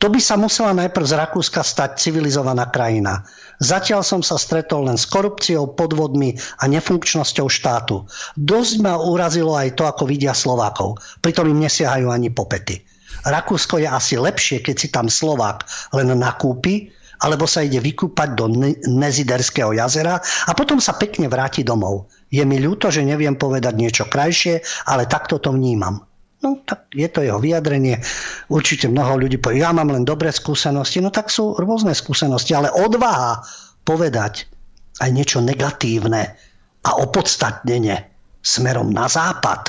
To by sa musela najprv z Rakúska stať civilizovaná krajina. Zatiaľ som sa stretol len s korupciou, podvodmi a nefunkčnosťou štátu. Dosť ma urazilo aj to, ako vidia Slovákov. Pritom im nesiahajú ani popety. Rakúsko je asi lepšie, keď si tam Slovák len nakúpi, alebo sa ide vykúpať do Neziderského jazera a potom sa pekne vráti domov. Je mi ľúto, že neviem povedať niečo krajšie, ale takto to vnímam. No tak je to jeho vyjadrenie. Určite mnoho ľudí povie, ja mám len dobré skúsenosti. No tak sú rôzne skúsenosti, ale odvaha povedať aj niečo negatívne a opodstatnenie smerom na západ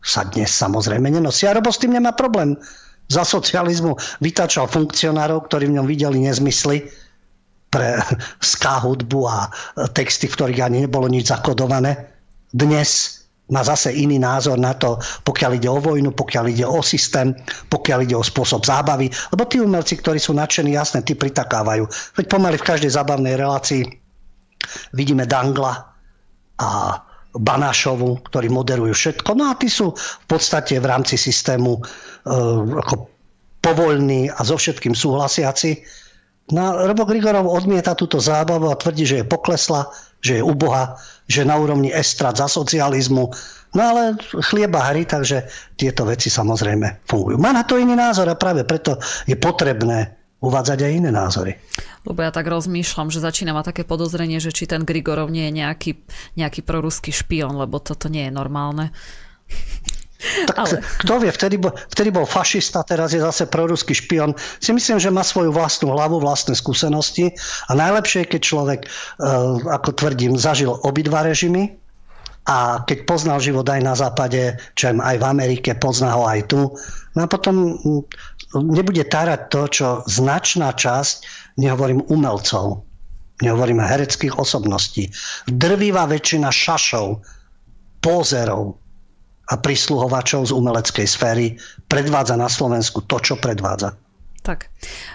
sa dnes samozrejme nenosí. A Robo s tým nemá problém. Za socializmu vytačal funkcionárov, ktorí v ňom videli nezmysly pre ska hudbu a texty, v ktorých ani nebolo nič zakodované. Dnes má zase iný názor na to, pokiaľ ide o vojnu, pokiaľ ide o systém, pokiaľ ide o spôsob zábavy. Lebo tí umelci, ktorí sú nadšení, jasne, tí pritakávajú. Veď pomaly v každej zábavnej relácii vidíme Dangla a Banášovu, ktorí moderujú všetko. No a tí sú v podstate v rámci systému e, ako povoľní a so všetkým súhlasiaci. No, Robo Grigorov odmieta túto zábavu a tvrdí, že je poklesla, že je uboha, že na úrovni estrad za socializmu. No ale chlieba hry, takže tieto veci samozrejme fungujú. Má na to iný názor a práve preto je potrebné uvádzať aj iné názory. Lebo ja tak rozmýšľam, že začína mať také podozrenie, že či ten Grigorov nie je nejaký, nejaký proruský špion, lebo toto nie je normálne. Tak Ale... kto vie, vtedy bol, vtedy bol fašista, teraz je zase proruský špion. Si myslím, že má svoju vlastnú hlavu, vlastné skúsenosti a najlepšie je, keď človek, eh, ako tvrdím, zažil obidva režimy a keď poznal život aj na západe, čo aj v Amerike, pozná ho aj tu, no a potom hm, nebude tárať to, čo značná časť, nehovorím umelcov, nehovorím hereckých osobností, drvivá väčšina šašov, pózerov a prisluhovačov z umeleckej sféry predvádza na Slovensku to, čo predvádza. Tak,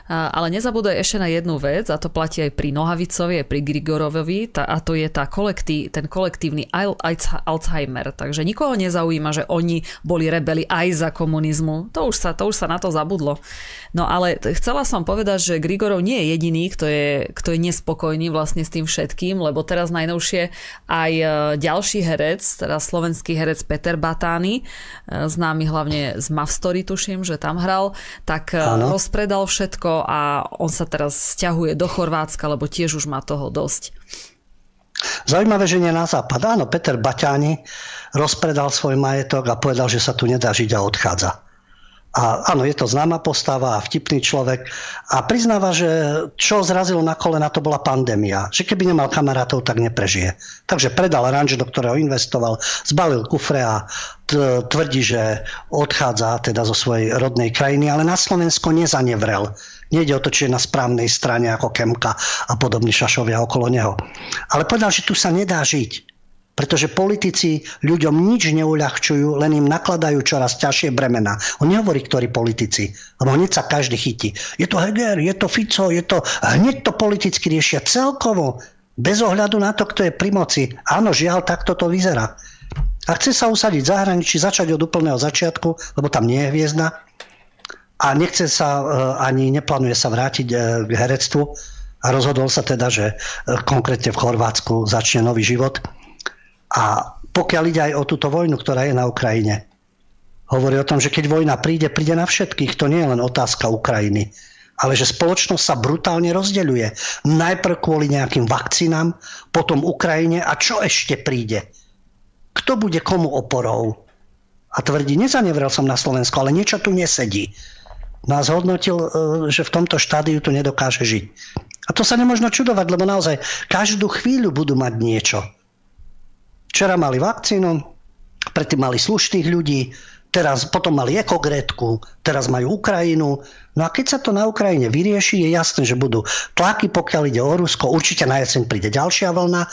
ale nezabúdaj ešte na jednu vec, a to platí aj pri Nohavicovi, aj pri Grigorovovi, a to je tá kolektív, ten kolektívny Alzheimer. Takže nikoho nezaujíma, že oni boli rebeli aj za komunizmu. To už sa, to už sa na to zabudlo. No ale chcela som povedať, že Grigorov nie je jediný, kto je, kto je nespokojný vlastne s tým všetkým, lebo teraz najnovšie aj e, ďalší herec, teda slovenský herec Peter Batány, e, známy hlavne z Mavstory, tuším, že tam hral, tak ano. E, rozpredal všetko a on sa teraz stiahuje do Chorvátska, lebo tiež už má toho dosť. Zaujímavé, že nie na západ. Áno, Peter Baťáni rozpredal svoj majetok a povedal, že sa tu nedá žiť a odchádza. A áno, je to známa postava a vtipný človek. A priznáva, že čo zrazilo na kolena, to bola pandémia. Že keby nemal kamarátov, tak neprežije. Takže predal ranč, do ktorého investoval, zbalil kufre a tvrdí, že odchádza teda zo svojej rodnej krajiny, ale na Slovensko nezanevrel. Nejde o to, či je na správnej strane ako Kemka a podobní šašovia okolo neho. Ale povedal, že tu sa nedá žiť pretože politici ľuďom nič neuľahčujú, len im nakladajú čoraz ťažšie bremena. On nehovorí, ktorí politici, lebo hneď sa každý chytí. Je to Heger, je to Fico, je to... Hneď to politicky riešia celkovo, bez ohľadu na to, kto je pri moci. Áno, žiaľ, takto to vyzerá. A chce sa usadiť v zahraničí, začať od úplného začiatku, lebo tam nie je hviezda. A nechce sa, e, ani neplánuje sa vrátiť e, k herectvu. A rozhodol sa teda, že e, konkrétne v Chorvátsku začne nový život a pokiaľ ide aj o túto vojnu, ktorá je na Ukrajine, hovorí o tom, že keď vojna príde, príde na všetkých. To nie je len otázka Ukrajiny, ale že spoločnosť sa brutálne rozdeľuje. Najprv kvôli nejakým vakcínám, potom Ukrajine a čo ešte príde? Kto bude komu oporou? A tvrdí, nezanevrel som na Slovensku, ale niečo tu nesedí. Nás hodnotil, e, že v tomto štádiu tu nedokáže žiť. A to sa nemôžno čudovať, lebo naozaj každú chvíľu budú mať niečo. Včera mali vakcínu, predtým mali slušných ľudí, teraz potom mali ekogretku, teraz majú Ukrajinu. No a keď sa to na Ukrajine vyrieši, je jasné, že budú tlaky, pokiaľ ide o Rusko. Určite na jeseň príde ďalšia vlna,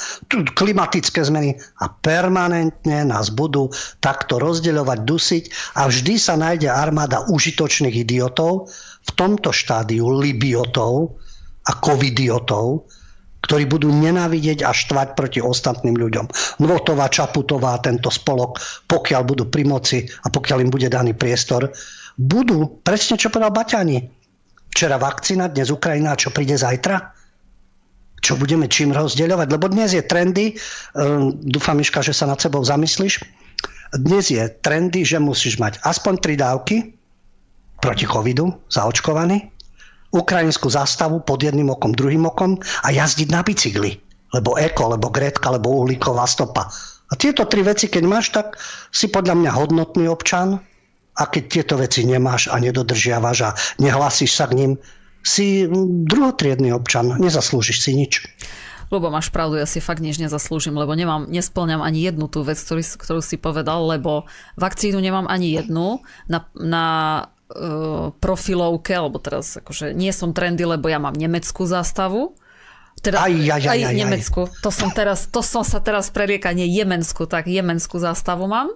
klimatické zmeny a permanentne nás budú takto rozdeľovať, dusiť a vždy sa nájde armáda užitočných idiotov, v tomto štádiu libiotov a covidiotov, ktorí budú nenávidieť a štvať proti ostatným ľuďom. Novotová, Čaputová, tento spolok, pokiaľ budú pri moci a pokiaľ im bude daný priestor, budú, presne čo povedal Baťani, včera vakcína, dnes Ukrajina, čo príde zajtra? Čo budeme čím rozdeľovať? Lebo dnes je trendy, um, dúfam, Miška, že sa nad sebou zamyslíš, dnes je trendy, že musíš mať aspoň tri dávky proti covidu, zaočkovaný, ukrajinskú zástavu pod jedným okom, druhým okom a jazdiť na bicykli. Lebo eko, lebo gretka, lebo uhlíková stopa. A tieto tri veci, keď máš, tak si podľa mňa hodnotný občan a keď tieto veci nemáš a nedodržiavaš a nehlasíš sa k ním, si druhotriedný občan, nezaslúžiš si nič. Lebo máš pravdu, ja si fakt nič nezaslúžim, lebo nemám, nesplňam ani jednu tú vec, ktorú, ktorú si povedal, lebo vakcínu nemám ani jednu. Na, na profilovke, alebo teraz akože nie som trendy, lebo ja mám nemeckú zástavu. Teda aj, aj, aj, aj, aj Nemecku. To som, teraz, to som sa teraz prerieka, nie Jemensku, tak jemenskú zástavu mám.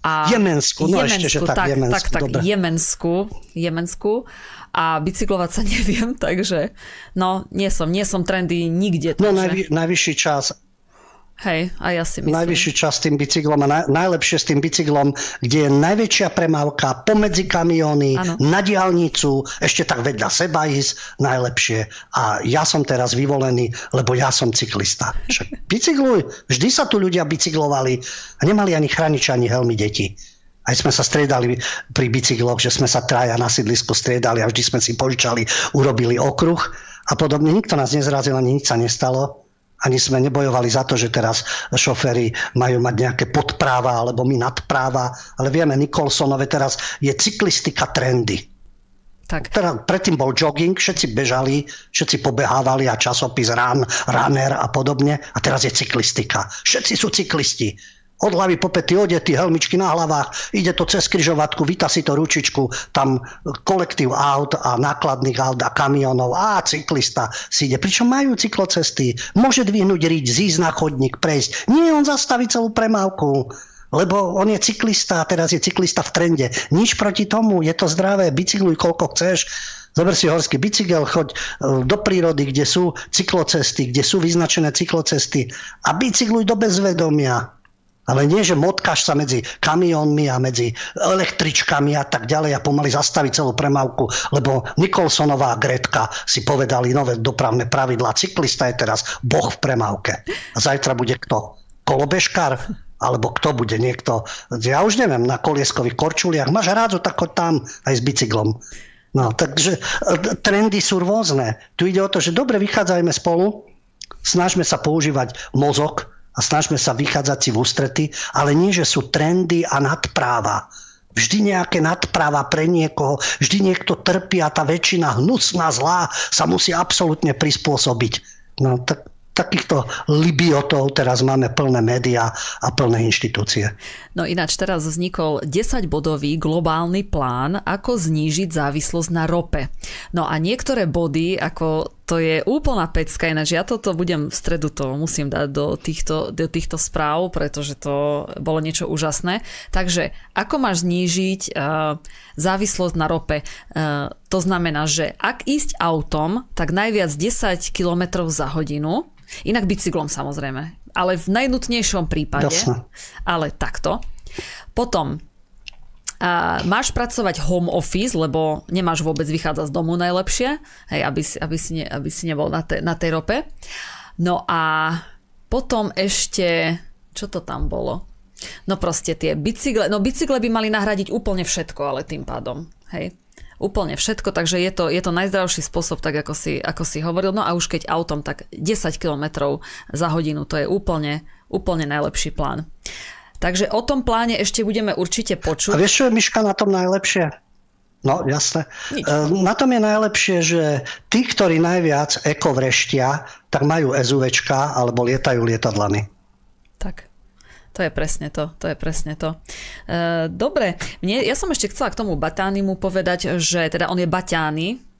A Jemensku, no Jemensku, ešte, že tak, tak Jemensku, tak, tak, dobre. Jemensku, Jemensku. A bicyklovať sa neviem, takže no, nie som, nie som trendy nikde. No, takže... No, najvy, najvyšší čas Hej, a ja si myslím. Najvyšší čas s tým bicyklom a na, najlepšie s tým bicyklom, kde je najväčšia premávka pomedzi kamióny, ano. na diálnicu, ešte tak vedľa seba ísť, najlepšie. A ja som teraz vyvolený, lebo ja som cyklista. Však bicykluj, vždy sa tu ľudia bicyklovali a nemali ani chranič, ani helmy deti. Aj sme sa striedali pri bicykloch, že sme sa traja na sídlisku striedali a vždy sme si požičali, urobili okruh a podobne. Nikto nás nezrazil, ani nič sa nestalo ani sme nebojovali za to, že teraz šoféry majú mať nejaké podpráva alebo my nadpráva, ale vieme, Nikolsonove teraz je cyklistika trendy. Tak. Teda, predtým bol jogging, všetci bežali, všetci pobehávali a časopis Run, Runner a podobne. A teraz je cyklistika. Všetci sú cyklisti od hlavy po pety odetí, helmičky na hlavách, ide to cez kryžovatku, vyta si to ručičku, tam kolektív aut a nákladných aut a kamionov a cyklista si ide. Pričom majú cyklocesty, môže dvihnúť riť, zísť na chodník, prejsť. Nie, on zastaví celú premávku lebo on je cyklista a teraz je cyklista v trende. Nič proti tomu, je to zdravé, bicykluj koľko chceš, Zober si horský bicykel, choď e, do prírody, kde sú cyklocesty, kde sú vyznačené cyklocesty a bicykluj do bezvedomia. Ale nie, že motkáš sa medzi kamionmi a medzi električkami a tak ďalej a pomaly zastaviť celú premávku, lebo Nikolsonová Gretka si povedali nové dopravné pravidlá. Cyklista je teraz boh v premávke. A zajtra bude kto? Kolobežkár? Alebo kto bude niekto? Ja už neviem, na kolieskových korčuliach. Máš rádu, tak tam aj s bicyklom. No, takže e, trendy sú rôzne. Tu ide o to, že dobre vychádzajme spolu, snažme sa používať mozog, a snažme sa vychádzať si v ústrety, ale nie, že sú trendy a nadpráva. Vždy nejaké nadpráva pre niekoho, vždy niekto trpí a tá väčšina hnusná zlá sa musí absolútne prispôsobiť. No tak takýchto libiotov teraz máme plné médiá a plné inštitúcie. No ináč teraz vznikol 10-bodový globálny plán, ako znížiť závislosť na rope. No a niektoré body, ako to je úplná pecka, ináč ja toto budem v stredu to musím dať do týchto, do týchto správ, pretože to bolo niečo úžasné. Takže ako máš znížiť uh, závislosť na rope? Uh, to znamená, že ak ísť autom, tak najviac 10 km za hodinu, Inak bicyklom samozrejme. Ale v najnutnejšom prípade. Jasne. Ale takto. Potom a máš pracovať home office, lebo nemáš vôbec vychádzať z domu najlepšie, hej, aby, si, aby, si ne, aby si nebol na, te, na tej rope. No a potom ešte, čo to tam bolo? No proste tie bicykle, no bicykle by mali nahradiť úplne všetko, ale tým pádom, hej úplne všetko, takže je to, je to najzdravší spôsob, tak ako si, ako si hovoril. No a už keď autom, tak 10 km za hodinu, to je úplne, úplne najlepší plán. Takže o tom pláne ešte budeme určite počuť. A vieš, čo je Miška na tom najlepšie? No, jasné. Nič. E, na tom je najlepšie, že tí, ktorí najviac eko vreštia, tak majú SUVčka alebo lietajú lietadlami. Tak. To je presne to, to je presne to. E, dobre, mne, ja som ešte chcela k tomu Batánimu povedať, že teda on je Baťány,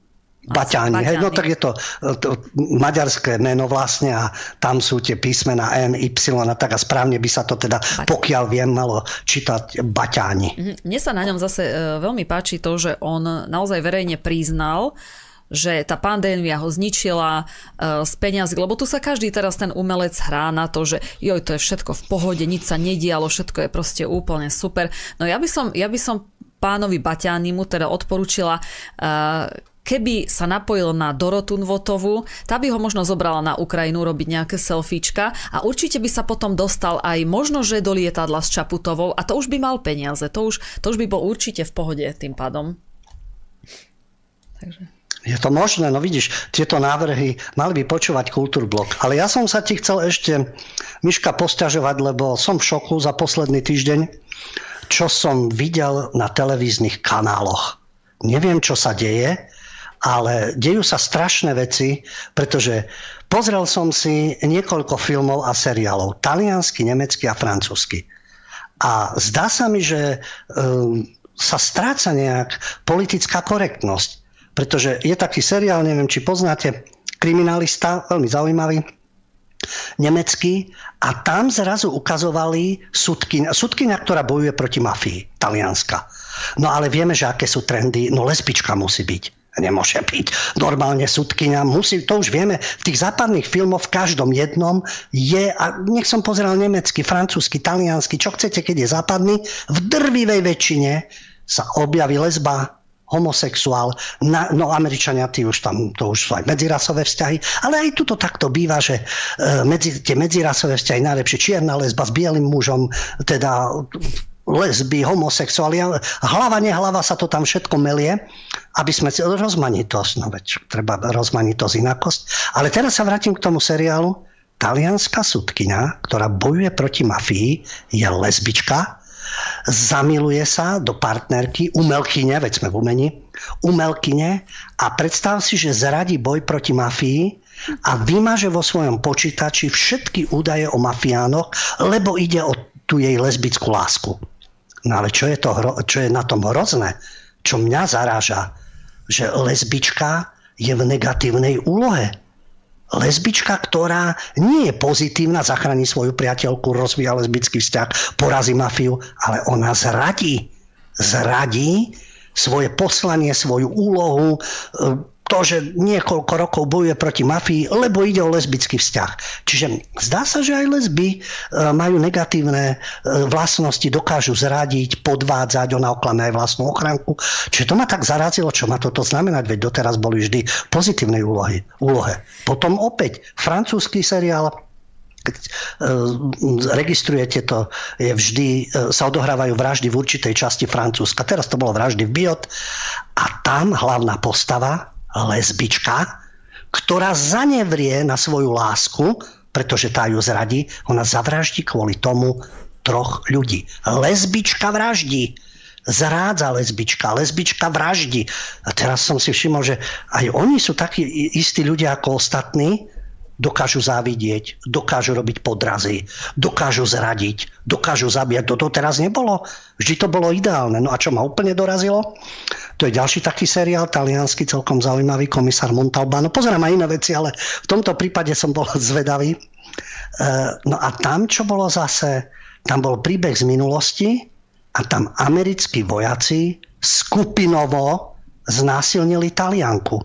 Baťáni, hej, no tak je to, to maďarské meno vlastne a tam sú tie písmena N, Y a tak a správne by sa to teda, Baťáni. pokiaľ viem, malo čítať Baťáni. Mhm. Mne sa na ňom zase e, veľmi páči to, že on naozaj verejne priznal, že tá pandémia ho zničila uh, z peňazí, lebo tu sa každý teraz ten umelec hrá na to, že joj, to je všetko v pohode, nič sa nedialo, všetko je proste úplne super. No ja by som, ja by som pánovi Baťánimu teda odporúčila uh, keby sa napojil na Dorotu Nvotovu, tá by ho možno zobrala na Ukrajinu robiť nejaké selfiečka a určite by sa potom dostal aj možno, že do lietadla s Čaputovou a to už by mal peniaze, to už, to už by bol určite v pohode tým pádom. Takže... Je to možné, no vidíš, tieto návrhy mali by počúvať Kultúrblok. Ale ja som sa ti chcel ešte, Miška, posťažovať, lebo som v šoku za posledný týždeň, čo som videl na televíznych kanáloch. Neviem, čo sa deje, ale dejú sa strašné veci, pretože pozrel som si niekoľko filmov a seriálov. Taliansky, nemecky a francúzsky. A zdá sa mi, že um, sa stráca nejak politická korektnosť. Pretože je taký seriál, neviem, či poznáte, kriminalista, veľmi zaujímavý, nemecký, a tam zrazu ukazovali sudkyňa, sudkyňa, ktorá bojuje proti mafii, talianska. No ale vieme, že aké sú trendy, no lesbička musí byť. nemôže byť normálne sudkynia. Musí, to už vieme, v tých západných filmoch v každom jednom je, a nech som pozeral nemecky, francúzsky, taliansky, čo chcete, keď je západný, v drvivej väčšine sa objaví lesba, homosexuál, na, no Američania, tí už tam, to už sú aj medzirasové vzťahy, ale aj tuto takto býva, že e, medzi, tie medzirasové vzťahy najlepšie čierna lesba s bielým mužom, teda lesby, homosexuáli, hlava, nehlava sa to tam všetko melie, aby sme rozmanitosť, no veď treba rozmanitosť, inakosť. Ale teraz sa vrátim k tomu seriálu. Talianská sudkynia, ktorá bojuje proti mafii, je lesbička, zamiluje sa do partnerky, umelkyne, veď sme v umení, umelkyne a predstav si, že zradí boj proti mafii a vymaže vo svojom počítači všetky údaje o mafiánoch, lebo ide o tú jej lesbickú lásku. No ale čo je, to, čo je na tom hrozné? Čo mňa zaráža? Že lesbička je v negatívnej úlohe. Lesbička, ktorá nie je pozitívna, zachráni svoju priateľku, rozvíja lesbický vzťah, porazí mafiu, ale ona zradí. Zradí svoje poslanie, svoju úlohu, to, že niekoľko rokov bojuje proti mafii, lebo ide o lesbický vzťah. Čiže zdá sa, že aj lesby e, majú negatívne e, vlastnosti, dokážu zradiť, podvádzať, ona oklame aj vlastnú ochranku. Čiže to ma tak zarazilo, čo má toto znamenať, veď doteraz boli vždy pozitívnej úlohy, úlohe. Potom opäť francúzsky seriál keď e, registrujete to, je vždy, sa odohrávajú vraždy v určitej časti Francúzska. Teraz to bolo vraždy v Biot a tam hlavná postava lesbička, ktorá zanevrie na svoju lásku, pretože tá ju zradí, ona zavraždí kvôli tomu troch ľudí. Lesbička vraždí. Zrádza lesbička, lesbička vraždí. A teraz som si všimol, že aj oni sú takí istí ľudia ako ostatní, dokážu závidieť, dokážu robiť podrazy, dokážu zradiť, dokážu zabíjať. To teraz nebolo. Vždy to bolo ideálne. No a čo ma úplne dorazilo? To je ďalší taký seriál, taliansky, celkom zaujímavý, komisár Montalbano. Pozerám aj iné veci, ale v tomto prípade som bol zvedavý. E, no a tam, čo bolo zase, tam bol príbeh z minulosti a tam americkí vojaci skupinovo znásilnili Talianku.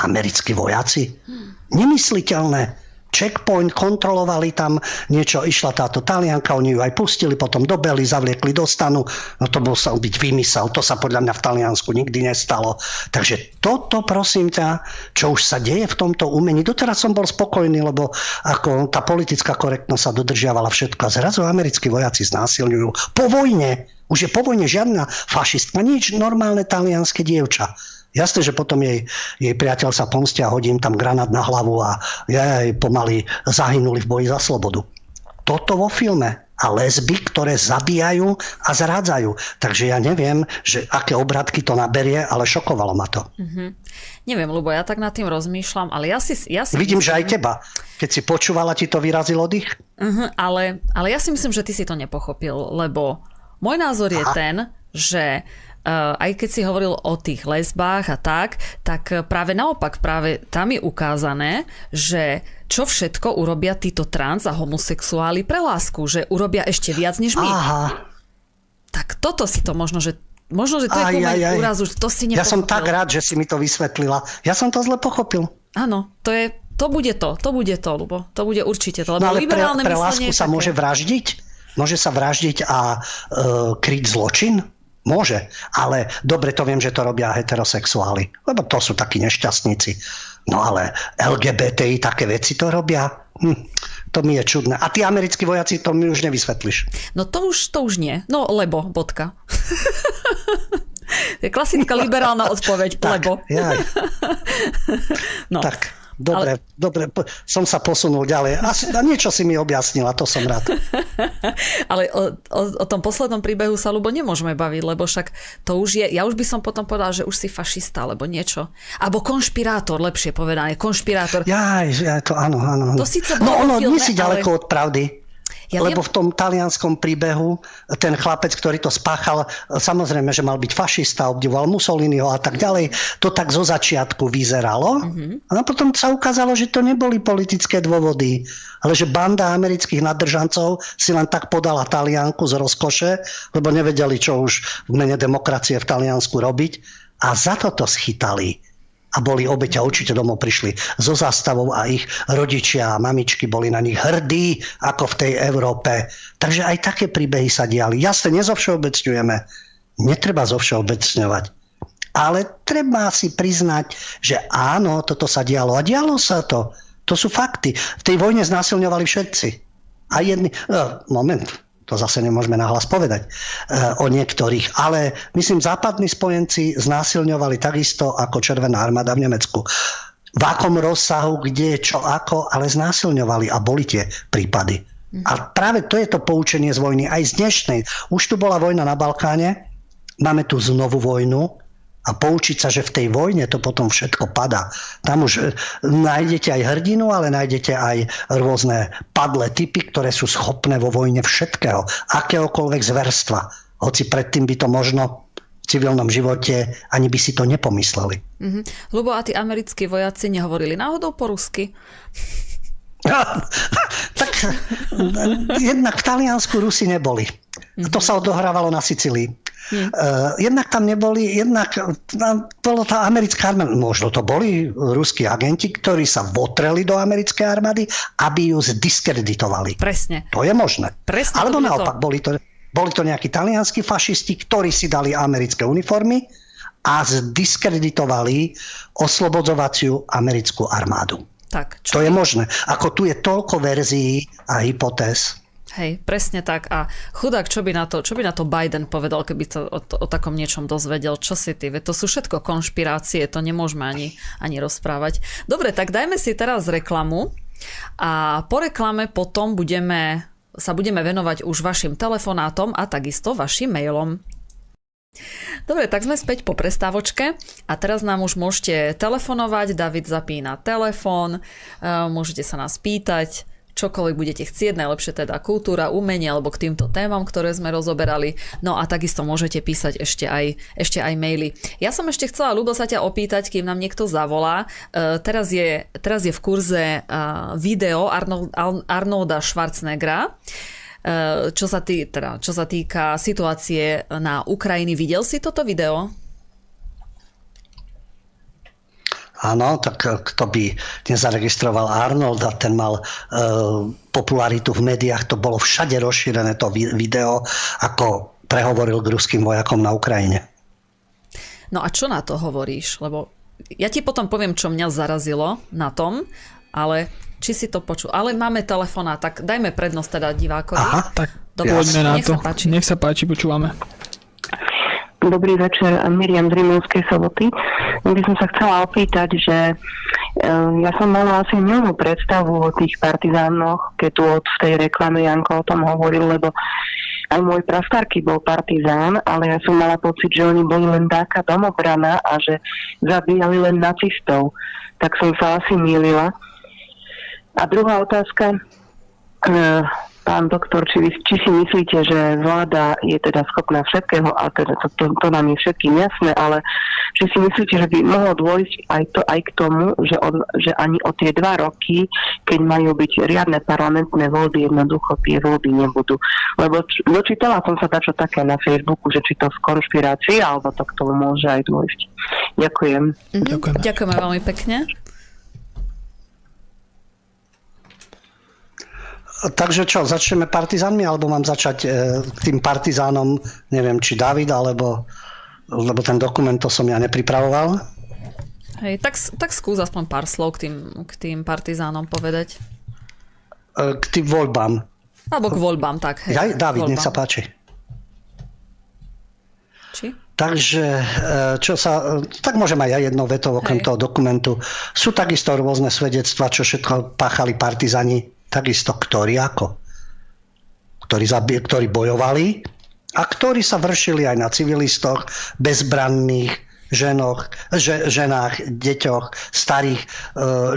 Americkí vojaci? nemysliteľné. Checkpoint, kontrolovali tam niečo, išla táto talianka, oni ju aj pustili, potom dobeli, zavliekli do stanu. No to musel byť vymysel, to sa podľa mňa v Taliansku nikdy nestalo. Takže toto, prosím ťa, čo už sa deje v tomto umení, doteraz som bol spokojný, lebo ako tá politická korektnosť sa dodržiavala všetko. A zrazu americkí vojaci znásilňujú po vojne, už je po vojne žiadna fašistka, nič normálne talianské dievča Jasné, že potom jej, jej priateľ sa pomstia, hodím tam granát na hlavu a jej pomaly zahynuli v boji za slobodu. Toto vo filme a lesby, ktoré zabíjajú a zrádzajú. Takže ja neviem, že aké obratky to naberie, ale šokovalo ma to. Mm-hmm. Neviem, lebo ja tak nad tým rozmýšľam, ale ja si... Ja si Vidím, myslím... že aj teba. Keď si počúvala, ti to vyrazilo dých? Uh-huh, ale, ale ja si myslím, že ty si to nepochopil, lebo môj názor Aha. je ten, že aj keď si hovoril o tých lesbách a tak, tak práve naopak, práve tam je ukázané, že čo všetko urobia títo trans a homosexuáli pre lásku, že urobia ešte viac než my. Aha. Tak toto si to možno, že Možno, že to aj, je aj, aj. úrazu, to si nepochopil. Ja som tak rád, že si mi to vysvetlila. Ja som to zle pochopil. Áno, to je, to bude to, to bude to, Lubo. To bude určite to. Lebo no ale pre, pre lásku sa také... môže vraždiť? Môže sa vraždiť a uh, kryť zločin? Môže, ale dobre to viem, že to robia heterosexuáli, lebo to sú takí nešťastníci. No ale LGBTI také veci to robia? Hm, to mi je čudné. A tí americkí vojaci, to mi už nevysvetlíš. No to už, to už nie. No lebo, bodka. je klasická liberálna odpoveď, tak, lebo. Jaj. no. Tak. Dobre, ale... dobre, som sa posunul ďalej. Asi, niečo si mi objasnila, to som rád. ale o, o, o tom poslednom príbehu sa, ľubo, nemôžeme baviť, lebo však to už je, ja už by som potom povedal, že už si fašista, alebo niečo. Alebo konšpirátor, lepšie povedané, konšpirátor. Ja, ja to áno, áno. To síce no ono, nie si ďaleko ale... od pravdy. Ja Lebo viem... v tom talianskom príbehu ten chlapec, ktorý to spáchal, samozrejme, že mal byť fašista, obdivoval Mussoliniho a tak ďalej. To tak zo začiatku vyzeralo. Mm-hmm. A potom sa ukázalo, že to neboli politické dôvody, ale že banda amerických nadržancov si len tak podala Talianku z rozkoše, lebo nevedeli, čo už v mene demokracie v Taliansku robiť. A za toto schytali a boli obeťa, určite domov prišli so zástavou a ich rodičia a mamičky boli na nich hrdí, ako v tej Európe. Takže aj také príbehy sa diali. Jasne, nezovšeobecňujeme. Netreba zovšeobecňovať. Ale treba si priznať, že áno, toto sa dialo. A dialo sa to. To sú fakty. V tej vojne znásilňovali všetci. A jedni... No, moment, to zase nemôžeme nahlas povedať e, o niektorých. Ale myslím, západní spojenci znásilňovali takisto ako Červená armáda v Nemecku. V akom rozsahu, kde, čo, ako, ale znásilňovali a boli tie prípady. A práve to je to poučenie z vojny, aj z dnešnej. Už tu bola vojna na Balkáne, máme tu znovu vojnu, a poučiť sa, že v tej vojne to potom všetko padá. Tam už e, nájdete aj hrdinu, ale nájdete aj rôzne padlé typy, ktoré sú schopné vo vojne všetkého, akéhokoľvek zverstva. Hoci predtým by to možno v civilnom živote ani by si to nepomysleli. Mm-hmm. Lubo, a tí americkí vojaci nehovorili náhodou po rusky? tak jednak v Taliansku Rusi neboli. To sa odohrávalo na Sicílii. Hmm. Jednak tam neboli, jednak tam bolo tá americká armáda, možno to boli ruskí agenti, ktorí sa votreli do americkej armády, aby ju zdiskreditovali. Presne. To je možné. Presne Alebo naopak, to... boli to, boli to nejakí talianskí fašisti, ktorí si dali americké uniformy a zdiskreditovali oslobodzovaciu americkú armádu. Tak, čo? To je možné. Ako tu je toľko verzií a hypotéz. Hej, presne tak. A chudák, čo by na to, čo by na to Biden povedal, keby to o, o takom niečom dozvedel? Čo si ty? To sú všetko konšpirácie, to nemôžeme ani, ani rozprávať. Dobre, tak dajme si teraz reklamu a po reklame potom budeme, sa budeme venovať už vašim telefonátom a takisto vašim mailom. Dobre, tak sme späť po prestávočke a teraz nám už môžete telefonovať, David zapína telefón, môžete sa nás pýtať, čokoľvek budete chcieť, najlepšie teda kultúra, umenie alebo k týmto témam, ktoré sme rozoberali. No a takisto môžete písať ešte aj, ešte aj maily. Ja som ešte chcela, Lubo, sa ťa opýtať, kým nám niekto zavolá. Uh, teraz, je, teraz je v kurze uh, video Arnold, Arnolda Schwarzeneggera. Uh, čo sa, tý, teda, čo sa týka situácie na Ukrajiny. Videl si toto video? Áno, tak eh, kto by nezaregistroval Arnolda, ten mal e, popularitu v médiách, to bolo všade rozšírené to video, ako prehovoril k ruským vojakom na Ukrajine. No a čo na to hovoríš? Lebo ja ti potom poviem, čo mňa zarazilo na tom, ale či si to počul. Ale máme telefona, tak dajme prednosť teda divákovi. Aha, tak Dobre, poďme na nech to. Sa páči. Nech sa páči, počúvame. Dobrý večer, Miriam Drimovskej soboty. By som sa chcela opýtať, že um, ja som mala asi milnú predstavu o tých partizánoch, keď tu od tej reklamy Janko o tom hovoril, lebo aj môj prastarky bol partizán, ale ja som mala pocit, že oni boli len dáka domobrana a že zabíjali len nacistov. Tak som sa asi mýlila. A druhá otázka, uh, pán doktor, či, vy, či si myslíte, že vláda je teda schopná všetkého, a teda to, to, to nám je všetkým jasné, ale či si myslíte, že by mohlo dôjsť aj, to, aj k tomu, že, od, že ani o tie dva roky, keď majú byť riadne parlamentné voľby, jednoducho tie voľby nebudú. Lebo dočítala som sa dačo také na Facebooku, že či to z konšpirácie, alebo to k tomu môže aj dôjsť. Ďakujem. Mhm. Ďakujeme veľmi pekne. Takže čo, začneme partizánmi, alebo mám začať e, tým partizánom, neviem, či David, alebo lebo ten dokument to som ja nepripravoval. Hej, tak, tak skús aspoň pár slov k tým, k tým partizánom povedať. E, k tým voľbám. Alebo k voľbám, tak. Hej, ja, David, voľbám. nech sa páči. Či? Takže, e, čo sa, tak môžem aj ja jednou vetou okrem Hej. toho dokumentu. Sú takisto rôzne svedectva, čo všetko páchali partizani takisto ktorí ako? Ktorí, zabi- ktorí bojovali a ktorí sa vršili aj na civilistoch, bezbranných, ženoch, že, ženách, deťoch, starých e,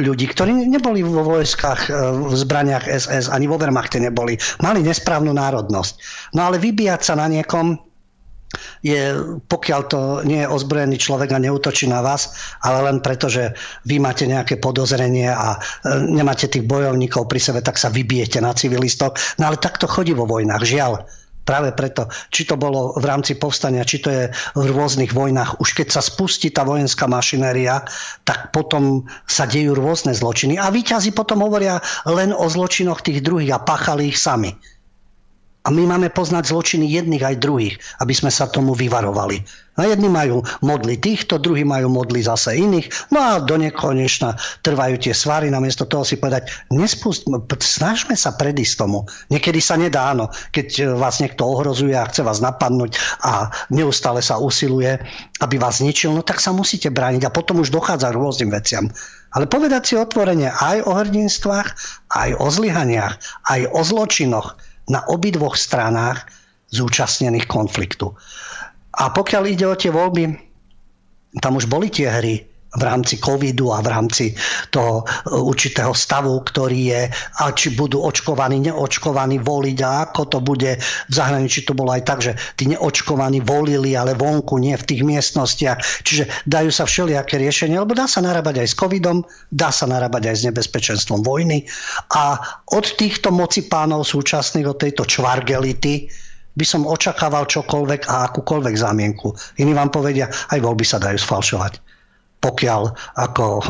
ľudí, ktorí neboli vo vojskách, e, v zbraniach SS, ani vo Wehrmachte neboli. Mali nesprávnu národnosť. No ale vybíjať sa na niekom, je, pokiaľ to nie je ozbrojený človek a neutočí na vás, ale len preto, že vy máte nejaké podozrenie a e, nemáte tých bojovníkov pri sebe, tak sa vybijete na civilistoch. No ale tak to chodí vo vojnách, žiaľ. Práve preto, či to bolo v rámci povstania, či to je v rôznych vojnách, už keď sa spustí tá vojenská mašinéria, tak potom sa dejú rôzne zločiny. A výťazí potom hovoria len o zločinoch tých druhých a páchali ich sami. A my máme poznať zločiny jedných aj druhých, aby sme sa tomu vyvarovali. A jedni majú modly týchto, druhí majú modly zase iných. No a do nekonečna trvajú tie svary, namiesto toho si povedať, nespust, snažme sa predísť tomu. Niekedy sa nedá, áno, keď vás niekto ohrozuje a chce vás napadnúť a neustále sa usiluje, aby vás zničil, no tak sa musíte brániť a potom už dochádza k rôznym veciam. Ale povedať si otvorene aj o hrdinstvách, aj o zlyhaniach, aj o zločinoch, na obidvoch stranách zúčastnených konfliktu. A pokiaľ ide o tie voľby, tam už boli tie hry, v rámci covidu a v rámci toho e, určitého stavu, ktorý je, a či budú očkovaní, neočkovaní voliť a ako to bude v zahraničí to bolo aj tak, že tí neočkovaní volili, ale vonku, nie v tých miestnostiach. Čiže dajú sa všelijaké riešenia, lebo dá sa narábať aj s covidom, dá sa narábať aj s nebezpečenstvom vojny a od týchto moci pánov súčasných, od tejto čvargelity, by som očakával čokoľvek a akúkoľvek zámienku. Iní vám povedia, aj voľby sa dajú sfalšovať pokiaľ ako e,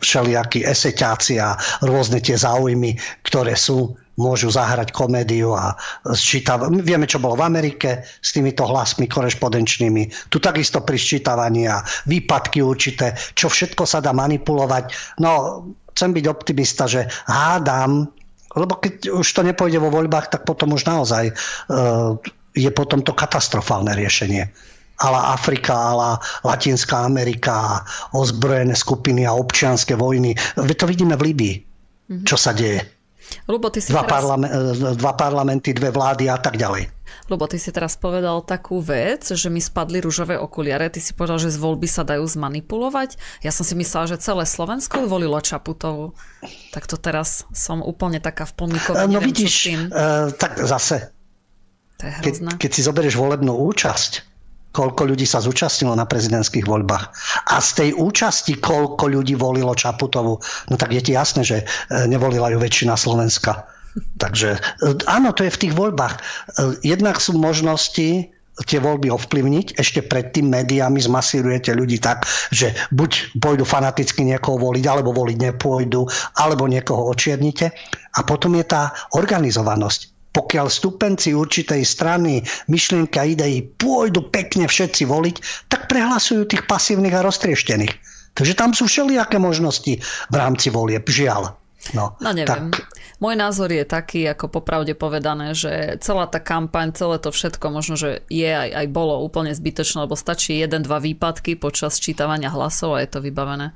všelijakí eseťáci a rôzne tie záujmy, ktoré sú, môžu zahrať komédiu a sčítav... Vieme, čo bolo v Amerike s týmito hlasmi korešpondenčnými. Tu takisto pri sčítavaní a výpadky určité, čo všetko sa dá manipulovať. No, chcem byť optimista, že hádam, lebo keď už to nepôjde vo voľbách, tak potom už naozaj uh, je potom to katastrofálne riešenie ala Afrika, ala Latinská Amerika, ozbrojené skupiny a občianské vojny. To vidíme v Líbii, mm-hmm. čo sa deje. Lubo, ty si dva, teraz... parlament, dva parlamenty, dve vlády a tak ďalej. Lubo, ty si teraz povedal takú vec, že mi spadli rúžové okuliare. Ty si povedal, že z voľby sa dajú zmanipulovať. Ja som si myslela, že celé Slovensko volilo Čaputovu. Tak to teraz som úplne taká v plnníkovi. No vidíš, uh, tak zase. To je keď, keď si zoberieš volebnú účasť, koľko ľudí sa zúčastnilo na prezidentských voľbách. A z tej účasti, koľko ľudí volilo Čaputovu, no tak je ti jasné, že e, nevolila ju väčšina Slovenska. Takže e, áno, to je v tých voľbách. E, jednak sú možnosti tie voľby ovplyvniť. Ešte predtým médiami zmasírujete ľudí tak, že buď pôjdu fanaticky niekoho voliť, alebo voliť nepôjdu, alebo niekoho očiernite. A potom je tá organizovanosť pokiaľ stupenci určitej strany, myšlienka idei pôjdu pekne všetci voliť, tak prehlasujú tých pasívnych a roztrieštených. Takže tam sú všelijaké možnosti v rámci volieb. Žiaľ. No, no neviem. Tak... Môj názor je taký, ako popravde povedané, že celá tá kampaň, celé to všetko možno, že je aj, aj bolo úplne zbytočné, lebo stačí jeden, dva výpadky počas čítavania hlasov a je to vybavené.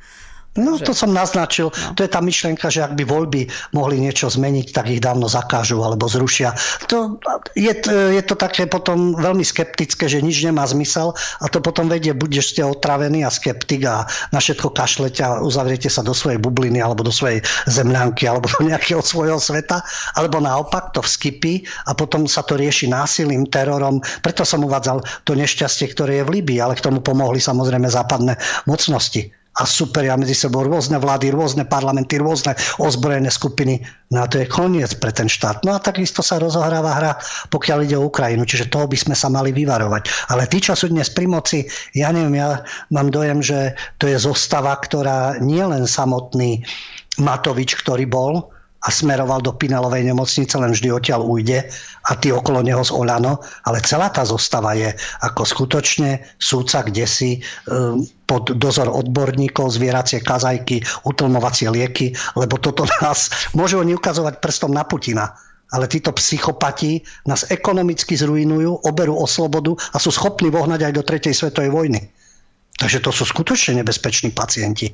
No že... to som naznačil. No. To je tá myšlienka, že ak by voľby mohli niečo zmeniť, tak ich dávno zakážu alebo zrušia. To, je, je to také potom veľmi skeptické, že nič nemá zmysel a to potom vedie, budeš ste otravený a skeptik a na všetko kašlete a uzavriete sa do svojej bubliny alebo do svojej zemľanky alebo do nejakého svojho sveta. Alebo naopak to vskypí a potom sa to rieši násilím, terorom. Preto som uvádzal to nešťastie, ktoré je v Líbii, ale k tomu pomohli samozrejme západné mocnosti a superia medzi sebou rôzne vlády, rôzne parlamenty, rôzne ozbrojené skupiny. No a to je koniec pre ten štát. No a takisto sa rozohráva hra, pokiaľ ide o Ukrajinu, čiže toho by sme sa mali vyvarovať. Ale tí, čo sú dnes pri moci, ja neviem, ja mám dojem, že to je zostava, ktorá nie len samotný Matovič, ktorý bol, a smeroval do Pinelovej nemocnice, len vždy odtiaľ ujde a ty okolo neho z Olano, ale celá tá zostava je ako skutočne súdca kde si um, pod dozor odborníkov, zvieracie kazajky, utlmovacie lieky, lebo toto nás môžu oni ukazovať prstom na Putina. Ale títo psychopati nás ekonomicky zrujnujú, oberú o slobodu a sú schopní vohnať aj do tretej svetovej vojny. Takže to sú skutočne nebezpeční pacienti.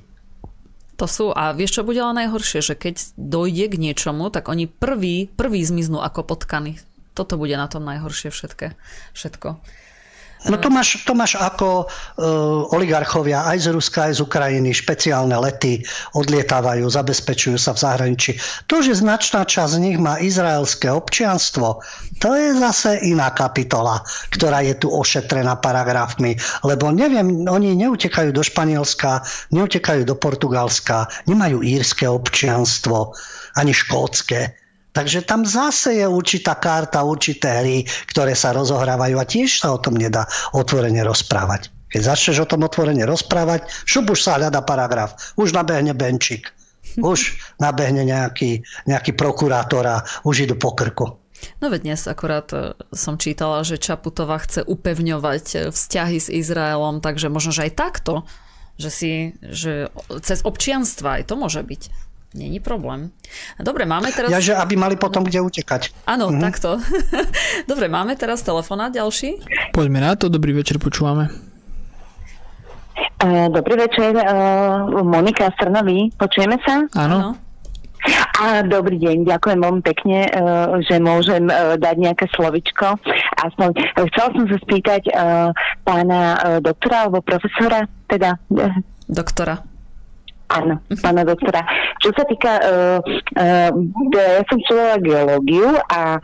To sú, a vieš čo bude ale najhoršie, že keď dojde k niečomu, tak oni prvý, prvý zmiznú ako potkany. Toto bude na tom najhoršie všetké, všetko. No to máš, to máš ako uh, oligarchovia aj z Ruska, aj z Ukrajiny, špeciálne lety odlietávajú, zabezpečujú sa v zahraničí. To, že značná časť z nich má izraelské občianstvo, to je zase iná kapitola, ktorá je tu ošetrená paragrafmi. Lebo neviem, oni neutekajú do Španielska, neutekajú do Portugalska, nemajú írske občianstvo, ani škótske Takže tam zase je určitá karta, určité hry, ktoré sa rozohrávajú a tiež sa o tom nedá otvorene rozprávať. Keď začneš o tom otvorene rozprávať, šup už sa hľada paragraf, už nabehne Benčík, už nabehne nejaký, nejaký prokurátor a už idú po krku. No veď dnes akorát e, som čítala, že Čaputová chce upevňovať e, vzťahy s Izraelom, takže možno, že aj takto, že si, že cez občianstva aj to môže byť. Není problém. Dobre, máme teraz... Ja, že aby mali potom kde utekať. Áno, mhm. takto. Dobre, máme teraz telefonát ďalší. Poďme na to, dobrý večer, počúvame. Dobrý večer, Monika Strnový, počujeme sa? Áno. A, dobrý deň, ďakujem veľmi pekne, že môžem dať nejaké slovičko. Aspoň chcel som sa spýtať pána doktora alebo profesora, teda... Doktora. Áno, pána doktora. Čo sa týka, uh, uh, ja som študovala geológiu a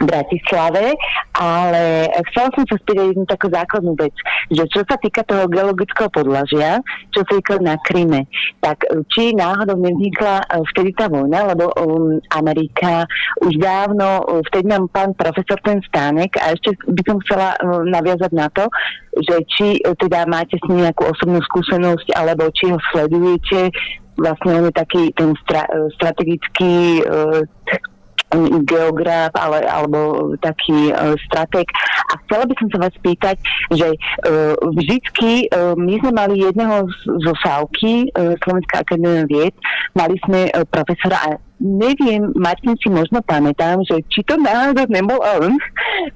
Bratislave, ale chcela som sa spýtať jednu takú základnú vec, že čo sa týka toho geologického podlažia, čo sa týka na Kryme, tak či náhodou nevznikla e, vtedy tá vojna, lebo um, Amerika už dávno, e, vtedy nám pán profesor ten stánek a ešte by som chcela um, naviazať na to, že či teda máte s ním nejakú osobnú skúsenosť, alebo či ho sledujete, vlastne on je taký ten stra, strategický uh, geograf ale, alebo taký uh, strateg. A chcela by som sa vás spýtať, že uh, vždycky uh, my sme mali jedného zo Sávky, uh, Slovenská akadémia vied, mali sme uh, profesora a neviem, Martin si možno pamätám, že či to náhodou nebol on,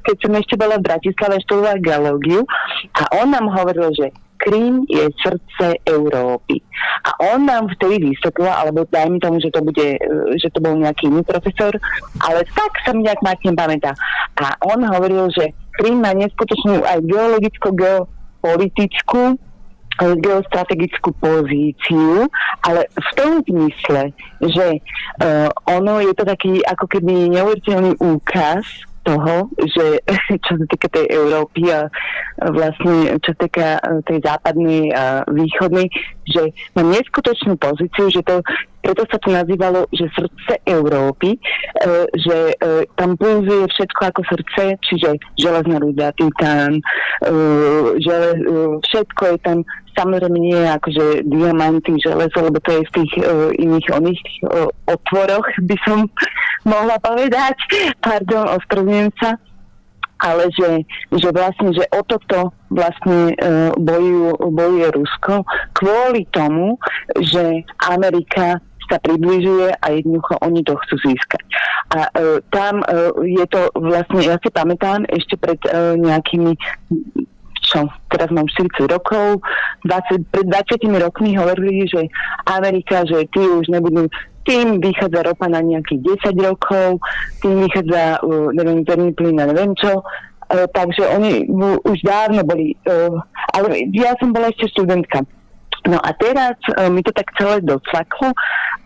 keď som ešte bola v Bratislave študovala geológiu a on nám hovoril, že Krím je srdce Európy. A on nám vtedy vysvetlil, alebo dajme tomu, že to bude, e, že to bol nejaký iný profesor, ale tak sa mi nejak Martin pamätá. A on hovoril, že Krím má neskutočnú aj geologicko-geopolitickú e, geostrategickú pozíciu, ale v tom zmysle, že uh, ono je to taký ako keby neuveriteľný úkaz toho, že čo sa týka tej Európy a vlastne čo sa týka e, tej západnej a východnej, že má neskutočnú pozíciu, že to preto sa to nazývalo, že srdce Európy, e, že e, tam pulzuje všetko ako srdce, čiže železná ruda, titán, žele, všetko je tam samozrejme nie akože diamanty, železo, lebo to je v tých uh, iných oných uh, otvoroch, by som mohla povedať. Pardon, ospravedlňujem sa. Ale že, že vlastne, že o toto vlastne uh, bojujú, bojuje Rusko kvôli tomu, že Amerika sa približuje a jednoducho oni to chcú získať. A uh, tam uh, je to vlastne, ja si pamätám ešte pred uh, nejakými čo, teraz mám 40 rokov, 20, pred 20 rokmi hovorili, že Amerika, že tí už nebudú, tým vychádza ropa na nejakých 10 rokov, tým vychádza, uh, neviem, zemný plyn a neviem čo, uh, takže oni uh, už dávno boli, uh, ale ja som bola ešte študentka. No a teraz uh, mi to tak celé docvaklo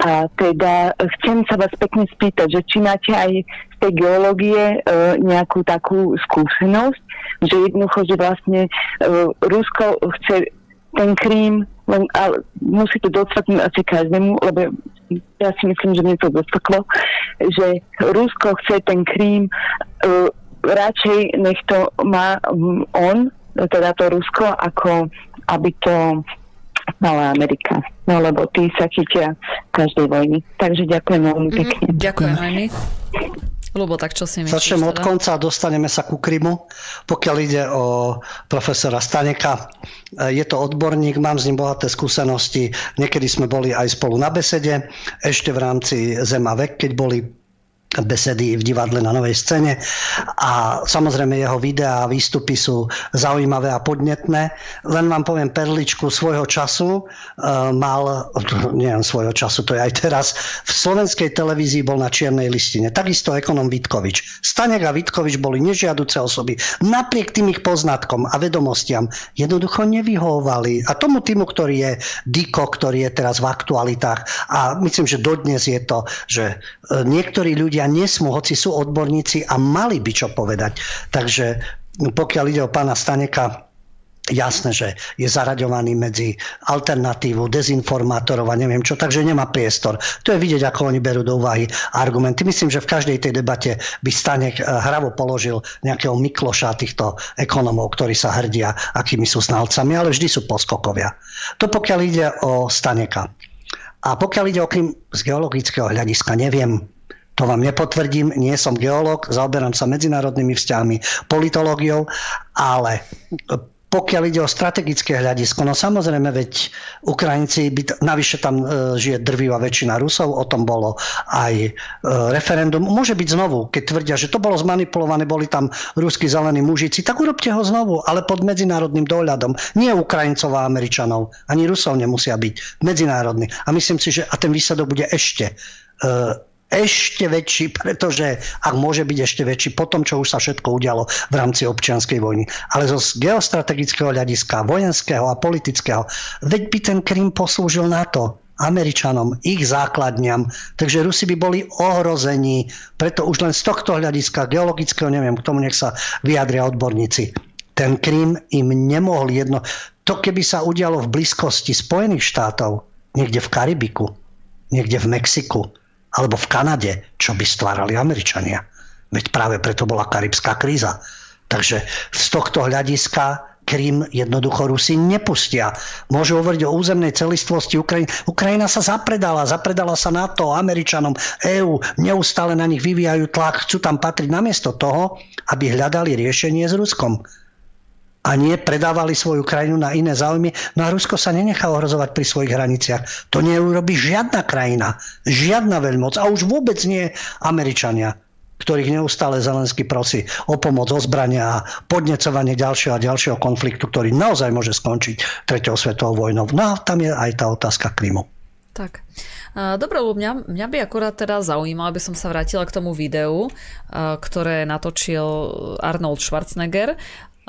a teda chcem sa vás pekne spýtať, že či máte aj z tej geológie uh, nejakú takú skúsenosť, že jednoducho, že vlastne uh, Rusko chce ten Krím, len, ale musí to docvaknúť asi každému, lebo ja si myslím, že mne to docvaklo, že Rusko chce ten Krím uh, radšej nech to má on, teda to Rusko, ako aby to mala Amerika. No lebo tí sa chytia každej vojny. Takže ďakujem veľmi mhm. pekne. Mm, ďakujem my. Lubo, tak čo si myslíš? Začnem od teda? konca a dostaneme sa ku Krymu. Pokiaľ ide o profesora Staneka, je to odborník, mám s ním bohaté skúsenosti. Niekedy sme boli aj spolu na besede, ešte v rámci Zema vek, keď boli besedy v divadle na novej scéne a samozrejme jeho videá a výstupy sú zaujímavé a podnetné. Len vám poviem perličku svojho času. Uh, mal, nie svojho času, to je aj teraz, v slovenskej televízii bol na čiernej listine. Takisto ekonom Vitkovič. Stanek a Vitkovič boli nežiaduce osoby. Napriek tým ich poznatkom a vedomostiam jednoducho nevyhovovali. A tomu týmu, ktorý je Diko, ktorý je teraz v aktualitách a myslím, že dodnes je to, že e, niektorí ľudia ľudia nesmú, hoci sú odborníci a mali by čo povedať. Takže pokiaľ ide o pána Staneka, jasné, že je zaraďovaný medzi alternatívu, dezinformátorov a neviem čo, takže nemá priestor. To je vidieť, ako oni berú do úvahy argumenty. Myslím, že v každej tej debate by Stanek eh, hravo položil nejakého Mikloša týchto ekonomov, ktorí sa hrdia, akými sú znalcami, ale vždy sú poskokovia. To pokiaľ ide o Staneka. A pokiaľ ide o Krym z geologického hľadiska, neviem, to vám nepotvrdím, nie som geológ, zaoberám sa medzinárodnými vzťahmi, politológiou, ale pokiaľ ide o strategické hľadisko, no samozrejme, veď Ukrajinci, by, navyše tam e, žije drvivá väčšina Rusov, o tom bolo aj e, referendum. Môže byť znovu, keď tvrdia, že to bolo zmanipulované, boli tam ruskí zelení mužici, tak urobte ho znovu, ale pod medzinárodným dohľadom. Nie Ukrajincov a Američanov, ani Rusov nemusia byť medzinárodní. A myslím si, že a ten výsledok bude ešte e, ešte väčší, pretože ak môže byť ešte väčší po tom, čo už sa všetko udialo v rámci občianskej vojny. Ale zo geostrategického hľadiska, vojenského a politického, veď by ten Krym poslúžil na to, Američanom, ich základňam. Takže Rusi by boli ohrození. Preto už len z tohto hľadiska geologického, neviem, k tomu nech sa vyjadria odborníci. Ten Krym im nemohol jedno... To keby sa udialo v blízkosti Spojených štátov, niekde v Karibiku, niekde v Mexiku, alebo v Kanade, čo by stvárali Američania. Veď práve preto bola karibská kríza. Takže z tohto hľadiska Krym jednoducho Rusi nepustia. Môžu hovoriť o územnej celistvosti Ukrajiny. Ukrajina sa zapredala, zapredala sa NATO, Američanom, EÚ, neustále na nich vyvíjajú tlak, chcú tam patriť namiesto toho, aby hľadali riešenie s Ruskom a nie predávali svoju krajinu na iné záujmy. No a Rusko sa nenechá ohrozovať pri svojich hraniciach. To neurobi žiadna krajina, žiadna veľmoc a už vôbec nie Američania ktorých neustále Zelensky prosí o pomoc, o zbrania a podnecovanie ďalšieho a ďalšieho konfliktu, ktorý naozaj môže skončiť tretou svetovou vojnou. No a tam je aj tá otázka Krymu. Tak. Dobre, mňa, mňa by akurát teda zaujímalo, aby som sa vrátila k tomu videu, ktoré natočil Arnold Schwarzenegger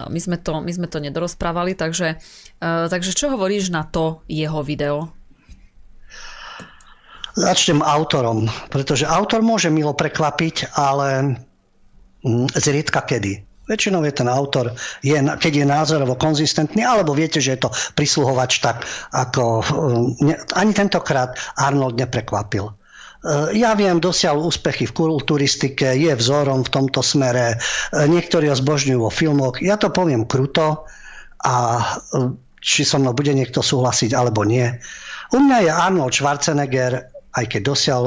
my sme to, my sme to nedorozprávali, takže, uh, takže čo hovoríš na to jeho video? Začnem autorom, pretože autor môže milo prekvapiť, ale mm, zriedka kedy. Väčšinou je ten autor, je, keď je názorovo konzistentný, alebo viete, že je to prisluhovač, tak ako mm, ne, ani tentokrát Arnold neprekvapil. Eh, ja viem, dosiaľ úspechy v kulturistike, je vzorom v tomto smere, eh, niektorí ho zbožňujú vo filmoch. Ja to poviem kruto a eh, či so mnou bude niekto súhlasiť alebo nie. U mňa je Arnold Schwarzenegger, aj keď dosiaľ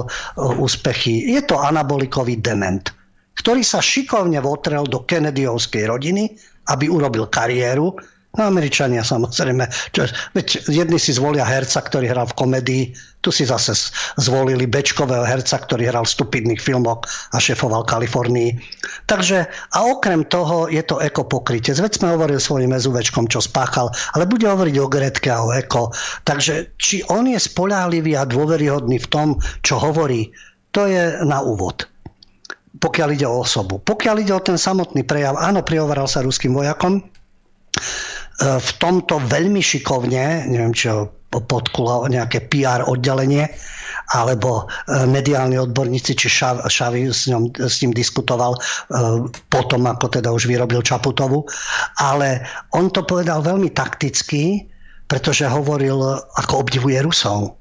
úspechy, je to anabolikový dement, ktorý sa šikovne votrel do Kennedyovskej rodiny, aby urobil kariéru, Američania samozrejme. Čo, veď jedni si zvolia herca, ktorý hral v komedii, tu si zase zvolili bečkového herca, ktorý hral v stupidných filmoch a šefoval Kalifornii. Takže a okrem toho je to eko pokrytec. Veď sme hovorili svojim mezuvečkom, čo spáchal, ale bude hovoriť o Gretke a o eko. Takže či on je spolahlivý a dôveryhodný v tom, čo hovorí, to je na úvod pokiaľ ide o osobu. Pokiaľ ide o ten samotný prejav, áno, prihovaral sa ruským vojakom, v tomto veľmi šikovne, neviem čo podkula nejaké PR oddelenie, alebo e, mediálni odborníci, či Šavi s, ňom, s ním diskutoval e, potom, ako teda už vyrobil Čaputovu. Ale on to povedal veľmi takticky, pretože hovoril, ako obdivuje Rusov.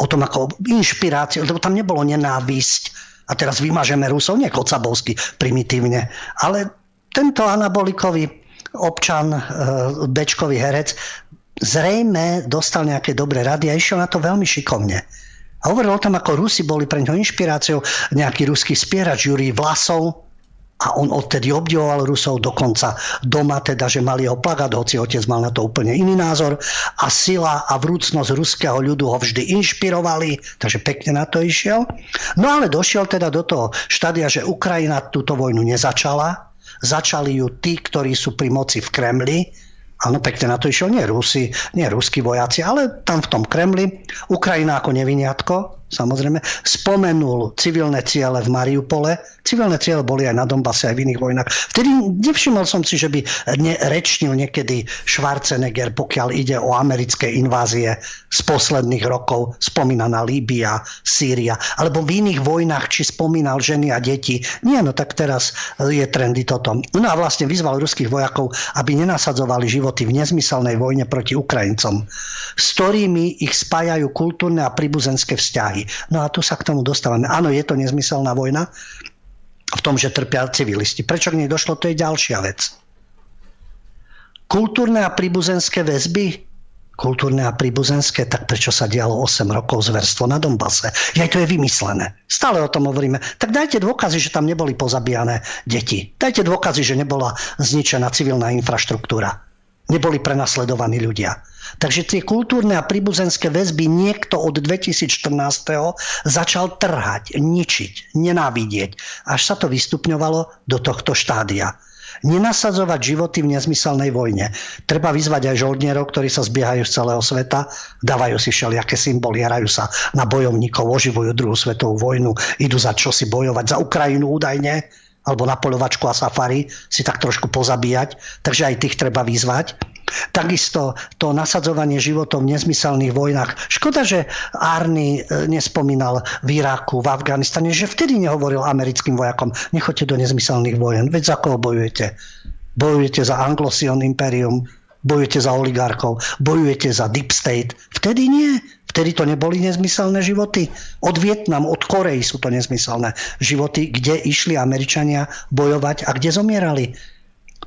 O tom, ako inšpiráciu, lebo tam nebolo nenávisť. A teraz vymažeme Rusov, nie Kocabovsky primitívne, ale tento anabolikový občan, bečkový herec, zrejme dostal nejaké dobré rady a išiel na to veľmi šikovne. A hovoril o tom, ako Rusi boli pre ňoho inšpiráciou, nejaký ruský spierač Jurij Vlasov, a on odtedy obdivoval Rusov dokonca doma, teda, že mali ho plagať, hoci otec mal na to úplne iný názor. A sila a vrúcnosť ruského ľudu ho vždy inšpirovali, takže pekne na to išiel. No ale došiel teda do toho štádia, že Ukrajina túto vojnu nezačala, Začali ju tí, ktorí sú pri moci v Kremli. Áno, pekne na to išiel nie Rusi, nie ruskí vojaci, ale tam v tom Kremli. Ukrajina ako neviniatko, samozrejme, spomenul civilné ciele v Mariupole. Civilné ciele boli aj na Donbase, aj v iných vojnách. Vtedy nevšimol som si, že by ne, rečnil niekedy Schwarzenegger, pokiaľ ide o americké invázie z posledných rokov, spomínaná Líbia, Sýria, alebo v iných vojnách, či spomínal ženy a deti. Nie, no tak teraz je trendy toto. No a vlastne vyzval ruských vojakov, aby nenasadzovali životy v nezmyselnej vojne proti Ukrajincom, s ktorými ich spájajú kultúrne a príbuzenské vzťahy. No a tu sa k tomu dostávame. Áno, je to nezmyselná vojna v tom, že trpia civilisti. Prečo k nej došlo, to je ďalšia vec. Kultúrne a príbuzenské väzby kultúrne a príbuzenské, tak prečo sa dialo 8 rokov zverstvo na Donbase? Aj to je vymyslené. Stále o tom hovoríme. Tak dajte dôkazy, že tam neboli pozabíjane deti. Dajte dôkazy, že nebola zničená civilná infraštruktúra. Neboli prenasledovaní ľudia. Takže tie kultúrne a príbuzenské väzby niekto od 2014. začal trhať, ničiť, nenávidieť. Až sa to vystupňovalo do tohto štádia nenasadzovať životy v nezmyselnej vojne. Treba vyzvať aj žoldnierov, ktorí sa zbiehajú z celého sveta, dávajú si všelijaké symboly, hrajú sa na bojovníkov, oživujú druhú svetovú vojnu, idú za čo si bojovať, za Ukrajinu údajne, alebo na polovačku a safari si tak trošku pozabíjať. Takže aj tých treba vyzvať. Takisto to nasadzovanie životov v nezmyselných vojnách. Škoda, že Arny e, nespomínal v Iraku, v Afganistane, že vtedy nehovoril americkým vojakom, nechoďte do nezmyselných vojen. Veď za koho bojujete? Bojujete za Anglosion Imperium, bojujete za oligarchov, bojujete za Deep State. Vtedy nie. Vtedy to neboli nezmyselné životy. Od Vietnam, od Korei sú to nezmyselné životy, kde išli Američania bojovať a kde zomierali.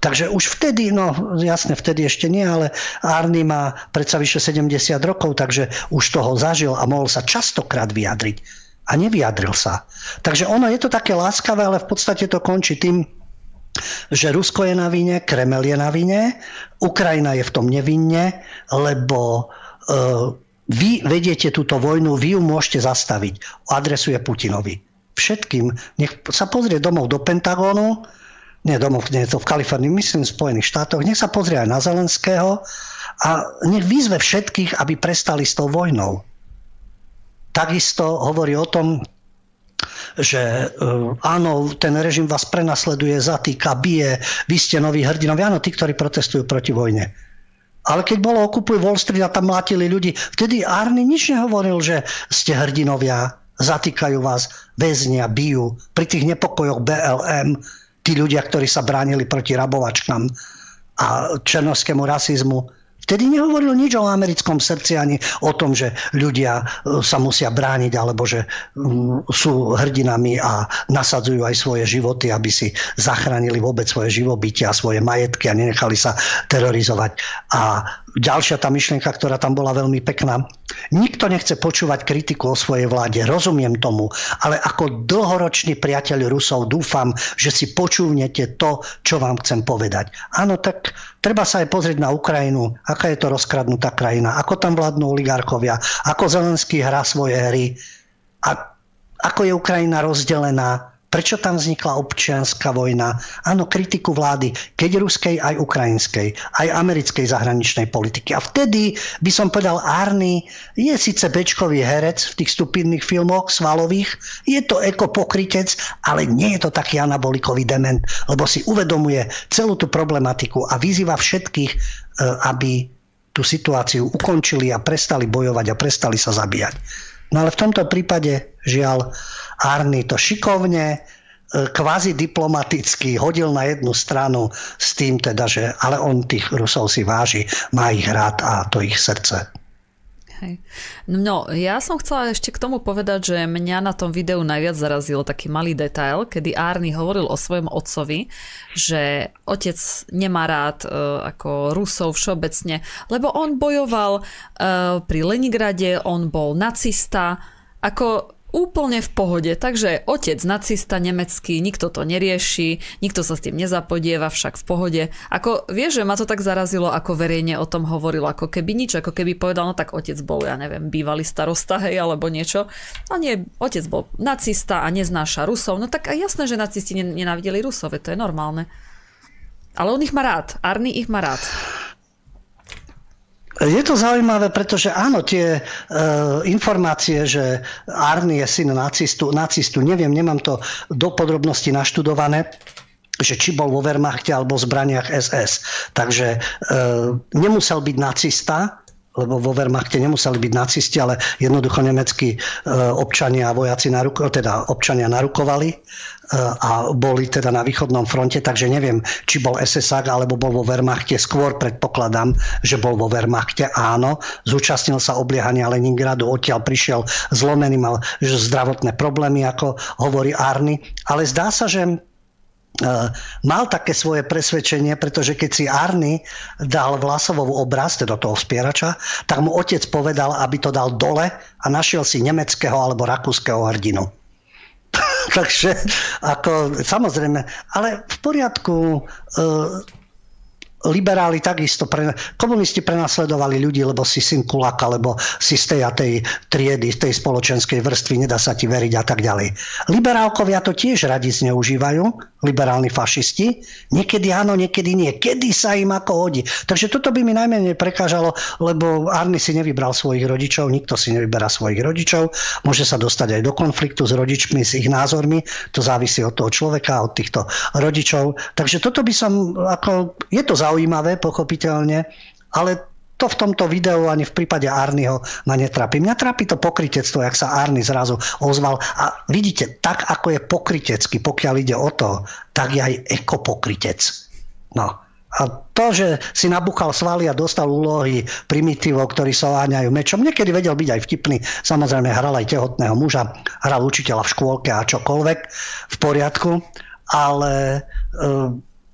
Takže už vtedy, no jasne, vtedy ešte nie, ale Arny má predsa vyše 70 rokov, takže už toho zažil a mohol sa častokrát vyjadriť. A nevyjadril sa. Takže ono je to také láskavé, ale v podstate to končí tým, že Rusko je na vine, Kremel je na vine, Ukrajina je v tom nevinne, lebo e, vy vediete túto vojnu, vy ju môžete zastaviť. Adresuje Putinovi. Všetkým. Nech sa pozrie domov do Pentagónu, nie domov, nie je to v Kalifornii, myslím v Spojených štátoch, nech sa pozrie aj na Zelenského a nech vyzve všetkých, aby prestali s tou vojnou. Takisto hovorí o tom, že uh, áno, ten režim vás prenasleduje, zatýka, bije, vy ste noví hrdinovia, áno, tí, ktorí protestujú proti vojne. Ale keď bolo okupuj Wall Street a tam mlátili ľudí, vtedy Arny nič nehovoril, že ste hrdinovia, zatýkajú vás, väznia, bijú. Pri tých nepokojoch BLM tí ľudia, ktorí sa bránili proti rabovačkám a černovskému rasizmu, Vtedy nehovoril nič o americkom srdci ani o tom, že ľudia e, sa musia brániť alebo že sú hrdinami a nasadzujú aj svoje životy, aby si zachránili vôbec svoje živobytie a svoje majetky a nenechali sa terorizovať. A ďalšia tá myšlienka, ktorá tam bola veľmi pekná. Nikto nechce počúvať kritiku o svojej vláde, rozumiem tomu, ale ako dlhoročný priateľ Rusov dúfam, že si počúvnete to, čo vám chcem povedať. Áno, tak treba sa aj pozrieť na Ukrajinu, aká je to rozkradnutá krajina, ako tam vládnu oligarchovia, ako Zelenský hrá svoje hry a ako je Ukrajina rozdelená Prečo tam vznikla občianská vojna? Áno, kritiku vlády, keď ruskej, aj ukrajinskej, aj americkej zahraničnej politiky. A vtedy by som povedal, Arny je síce bečkový herec v tých stupidných filmoch svalových, je to ekopokrytec, ale nie je to taký anabolikový dement, lebo si uvedomuje celú tú problematiku a vyzýva všetkých, e, aby tú situáciu ukončili a prestali bojovať a prestali sa zabíjať. No ale v tomto prípade, žiaľ, Arny to šikovne, e, kvázi diplomaticky hodil na jednu stranu s tým teda, že ale on tých Rusov si váži, má ich rád a to ich srdce. No, ja som chcela ešte k tomu povedať, že mňa na tom videu najviac zarazil taký malý detail, kedy Arny hovoril o svojom otcovi, že otec nemá rád uh, ako Rusov všeobecne, lebo on bojoval uh, pri Lenigrade, on bol nacista, ako úplne v pohode. Takže otec nacista nemecký, nikto to nerieši, nikto sa s tým nezapodieva, však v pohode. Ako vieš, že ma to tak zarazilo, ako verejne o tom hovoril, ako keby nič, ako keby povedal, no tak otec bol, ja neviem, bývalý starosta, hej, alebo niečo. A nie, otec bol nacista a neznáša Rusov. No tak a jasné, že nacisti nenávideli Rusov, to je normálne. Ale on ich má rád. Arny ich má rád. Je to zaujímavé, pretože áno, tie e, informácie, že Arny je syn nacistu, nacistu, neviem, nemám to do podrobnosti naštudované, že či bol vo Wehrmachte alebo v zbraniach SS. Takže e, nemusel byť nacista, lebo vo Wehrmachte nemuseli byť nacisti, ale jednoducho nemeckí e, občania a vojaci naruko, teda občania narukovali e, a boli teda na východnom fronte, takže neviem, či bol SSák alebo bol vo Wehrmachte. Skôr predpokladám, že bol vo Wehrmachte, áno. Zúčastnil sa obliehania Leningradu, odtiaľ prišiel zlomený, mal zdravotné problémy, ako hovorí Arny. Ale zdá sa, že mal také svoje presvedčenie, pretože keď si Arny dal Vlasovov obraz, teda toho spierača, tak mu otec povedal, aby to dal dole a našiel si nemeckého alebo rakúskeho hrdinu. Takže ako, samozrejme, ale v poriadku, e, liberáli takisto, pre, komunisti prenasledovali ľudí, lebo si syn kulaka, lebo si z tej a tej triedy, tej spoločenskej vrstvy, nedá sa ti veriť a tak ďalej. Liberálkovia to tiež radi zneužívajú, liberálni fašisti. Niekedy áno, niekedy nie. Kedy sa im ako hodí. Takže toto by mi najmenej prekážalo, lebo Arny si nevybral svojich rodičov, nikto si nevyberá svojich rodičov. Môže sa dostať aj do konfliktu s rodičmi, s ich názormi. To závisí od toho človeka, od týchto rodičov. Takže toto by som, ako, je to zaujímavé, pochopiteľne, ale to v tomto videu ani v prípade Arnyho ma netrápi. Mňa trápi to pokritectvo, jak sa Arny zrazu ozval. A vidíte, tak ako je pokrytecký, pokiaľ ide o to, tak je aj ekopokrytec. No. A to, že si nabúchal svaly a dostal úlohy primitívov, ktorí sa oháňajú mečom, niekedy vedel byť aj vtipný. Samozrejme, hral aj tehotného muža, hral učiteľa v škôlke a čokoľvek v poriadku, ale e,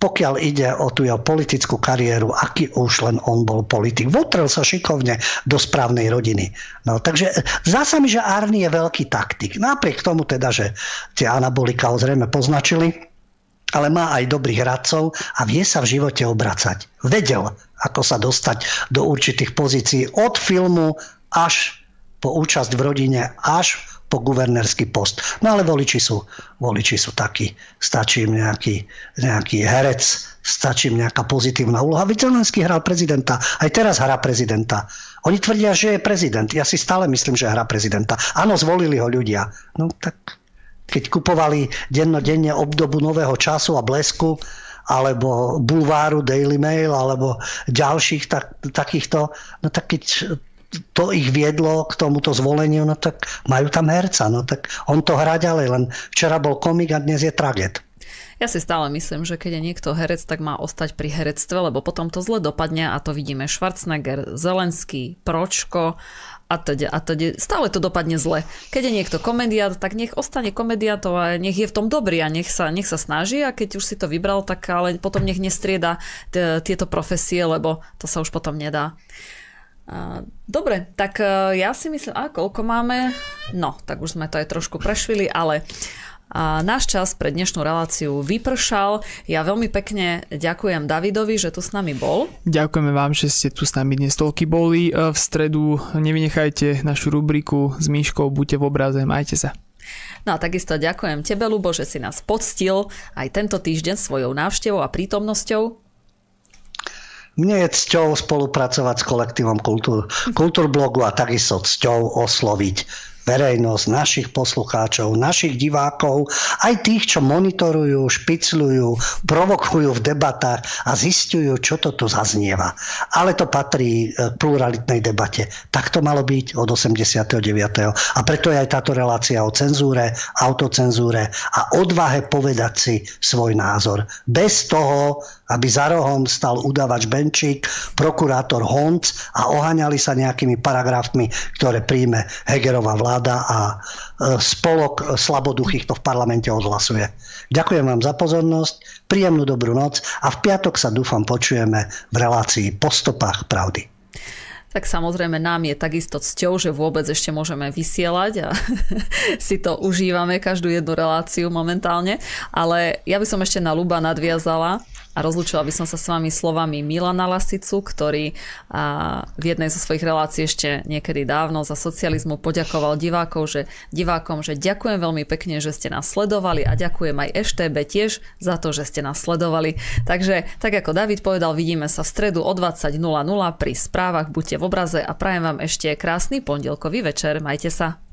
pokiaľ ide o tú jeho politickú kariéru, aký už len on bol politik. Votrel sa šikovne do správnej rodiny. No, takže zdá sa mi, že Arny je veľký taktik. Napriek tomu teda, že tie anabolika ho zrejme poznačili, ale má aj dobrých radcov a vie sa v živote obracať. Vedel, ako sa dostať do určitých pozícií od filmu až po účasť v rodine, až po guvernérsky post. No ale voliči sú, voliči sú takí. Stačí im nejaký, nejaký herec, stačí im nejaká pozitívna úloha. Zelenský hral prezidenta, aj teraz hrá prezidenta. Oni tvrdia, že je prezident. Ja si stále myslím, že hrá prezidenta. Áno, zvolili ho ľudia. No tak keď kupovali dennodenne obdobu nového času a blesku, alebo bulváru Daily Mail, alebo ďalších tak, takýchto, no tak keď to ich viedlo k tomuto zvoleniu, no tak majú tam herca, no tak on to hrá ďalej, len včera bol komik a dnes je traget. Ja si stále myslím, že keď je niekto herec, tak má ostať pri herectve, lebo potom to zle dopadne a to vidíme Schwarzenegger, Zelenský, Pročko a teda, a teda stále to dopadne zle. Keď je niekto komediát, tak nech ostane komediátom a nech je v tom dobrý a nech sa, nech sa snaží a keď už si to vybral, tak ale potom nech nestrieda t- tieto profesie, lebo to sa už potom nedá. Dobre, tak e, ja si myslím, a koľko máme? No, tak už sme to aj trošku prešvili, ale a náš čas pre dnešnú reláciu vypršal. Ja veľmi pekne ďakujem Davidovi, že tu s nami bol. Ďakujeme vám, že ste tu s nami dnes toľky boli. E, v stredu nevynechajte našu rubriku s Míškou Buďte v obraze, majte sa. No a takisto ďakujem tebe, Lubo, že si nás poctil aj tento týždeň svojou návštevou a prítomnosťou. Mne je cťou spolupracovať s kolektívom Kultúr, Kultúrblogu a takisto cťou osloviť verejnosť, našich poslucháčov, našich divákov, aj tých, čo monitorujú, špicľujú, provokujú v debatách a zistujú, čo to tu zaznieva. Ale to patrí k pluralitnej debate. Tak to malo byť od 89. A preto je aj táto relácia o cenzúre, autocenzúre a odvahe povedať si svoj názor. Bez toho, aby za rohom stal udavač Benčík, prokurátor Honc a oháňali sa nejakými paragrafmi, ktoré príjme Hegerová vláda a e, spolok slaboduchých to v parlamente odhlasuje. Ďakujem vám za pozornosť, príjemnú dobrú noc a v piatok sa dúfam počujeme v relácii Po stopách pravdy. Tak samozrejme nám je takisto cťou, že vôbec ešte môžeme vysielať a si to užívame každú jednu reláciu momentálne. Ale ja by som ešte na Luba nadviazala a rozlúčila by som sa s vami slovami Milana Lasicu, ktorý v jednej zo svojich relácií ešte niekedy dávno za socializmu poďakoval divákov, že, divákom, že ďakujem veľmi pekne, že ste nás sledovali a ďakujem aj EŠTB tiež za to, že ste nás sledovali. Takže tak ako David povedal, vidíme sa v stredu o 20.00 pri správach. Buďte v obraze a prajem vám ešte krásny pondelkový večer. Majte sa.